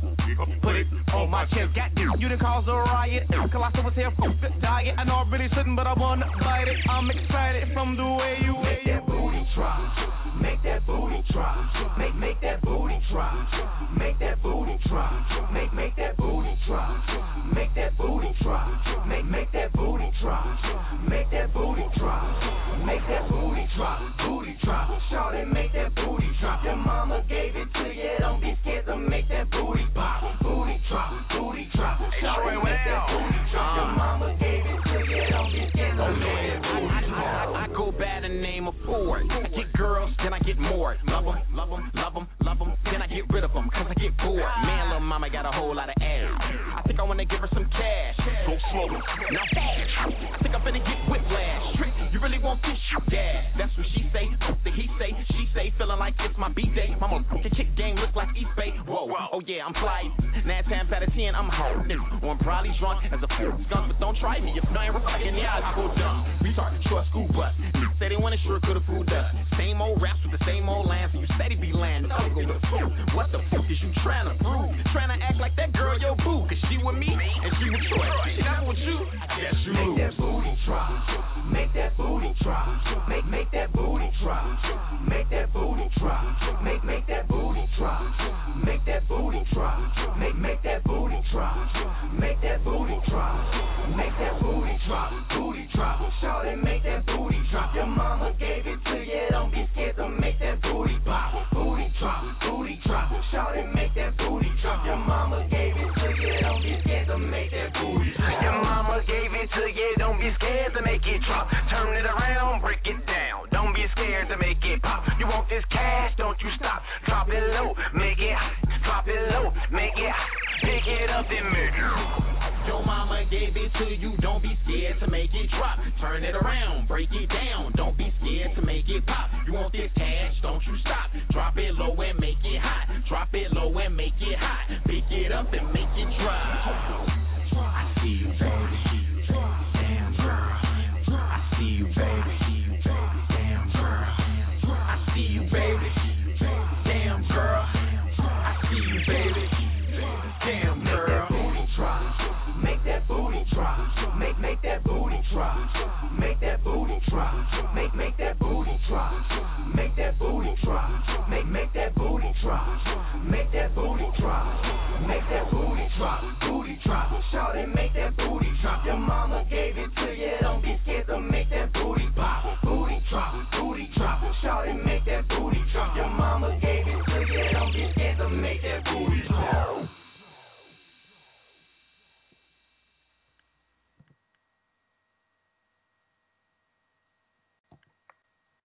Put it on my chest. Got this. You done caused a riot. Colossal was here for diet. I know I really shouldn't, but I wanna bite it. I'm excited from the way you Make that booty drop. Make that booty drop. Make make that booty drop. Make that booty drop. Make make that booty drop. Make that booty drop. Make make that booty drop. Make that booty drop. Make that booty drop. Booty drop. Shorty make that booty drop. Your mama gave it to you. Don't be scared to make that booty pop. Booty drop. Booty drop. Shorty make that booty drop. Your uh. mama gave it to you. Don't be scared to make that booty drop. I go by the name of Ford. I get girls, then I get more. Love them, love them, love them, love them. Then I get rid of them, cause I get bored. Man, little mama got a whole lot of ass. I wanna give her some cash. Go slow, now fast. Think I'm finna get whiplash. Trick, you really want this? Yeah, that's what she say. Think he say, she say, feeling like it's my B-day. Mama, the kick game look like Eastbay. Whoa, oh yeah, I'm fly. Nine times out of ten, I'm hard. Or I'm probably drunk as a fool skunk, but don't try me if you ain't fucking the odds go dumb. Retard, short school bus. Say they wanna sure coulda fooled us. Same old raps with the same old lines, and you steady be lying. No, go fool. What the fuck is you trying to prove? Trying to act like that girl your boo, cause she with me and she with Troy. She not with you, I guess you Make that booty drop. Make that booty drop. Make make that booty drop. Make that booty drop. Make make that booty drop. Make that booty drop. Make make that booty drop. Make that booty drop. Make that booty drop. Booty drop. Shorty make that booty drop. Your mama gave it to you. Don't be scared to make that booty pop. Booty drop. Booty drop. Shorty make this cash, don't you stop. Drop it low, make it hot. Drop it low, make it hot. Pick it up and make it. Your mama gave it to you, don't be scared to make it drop. Turn it around, break it down. Don't be scared to make it pop. You want this cash, don't you stop. Drop it low and make it hot. Drop it low and make it hot. Pick it up and make it drop. Make that booty drop. Make make that booty drop. Make that booty drop. Make make that booty drop.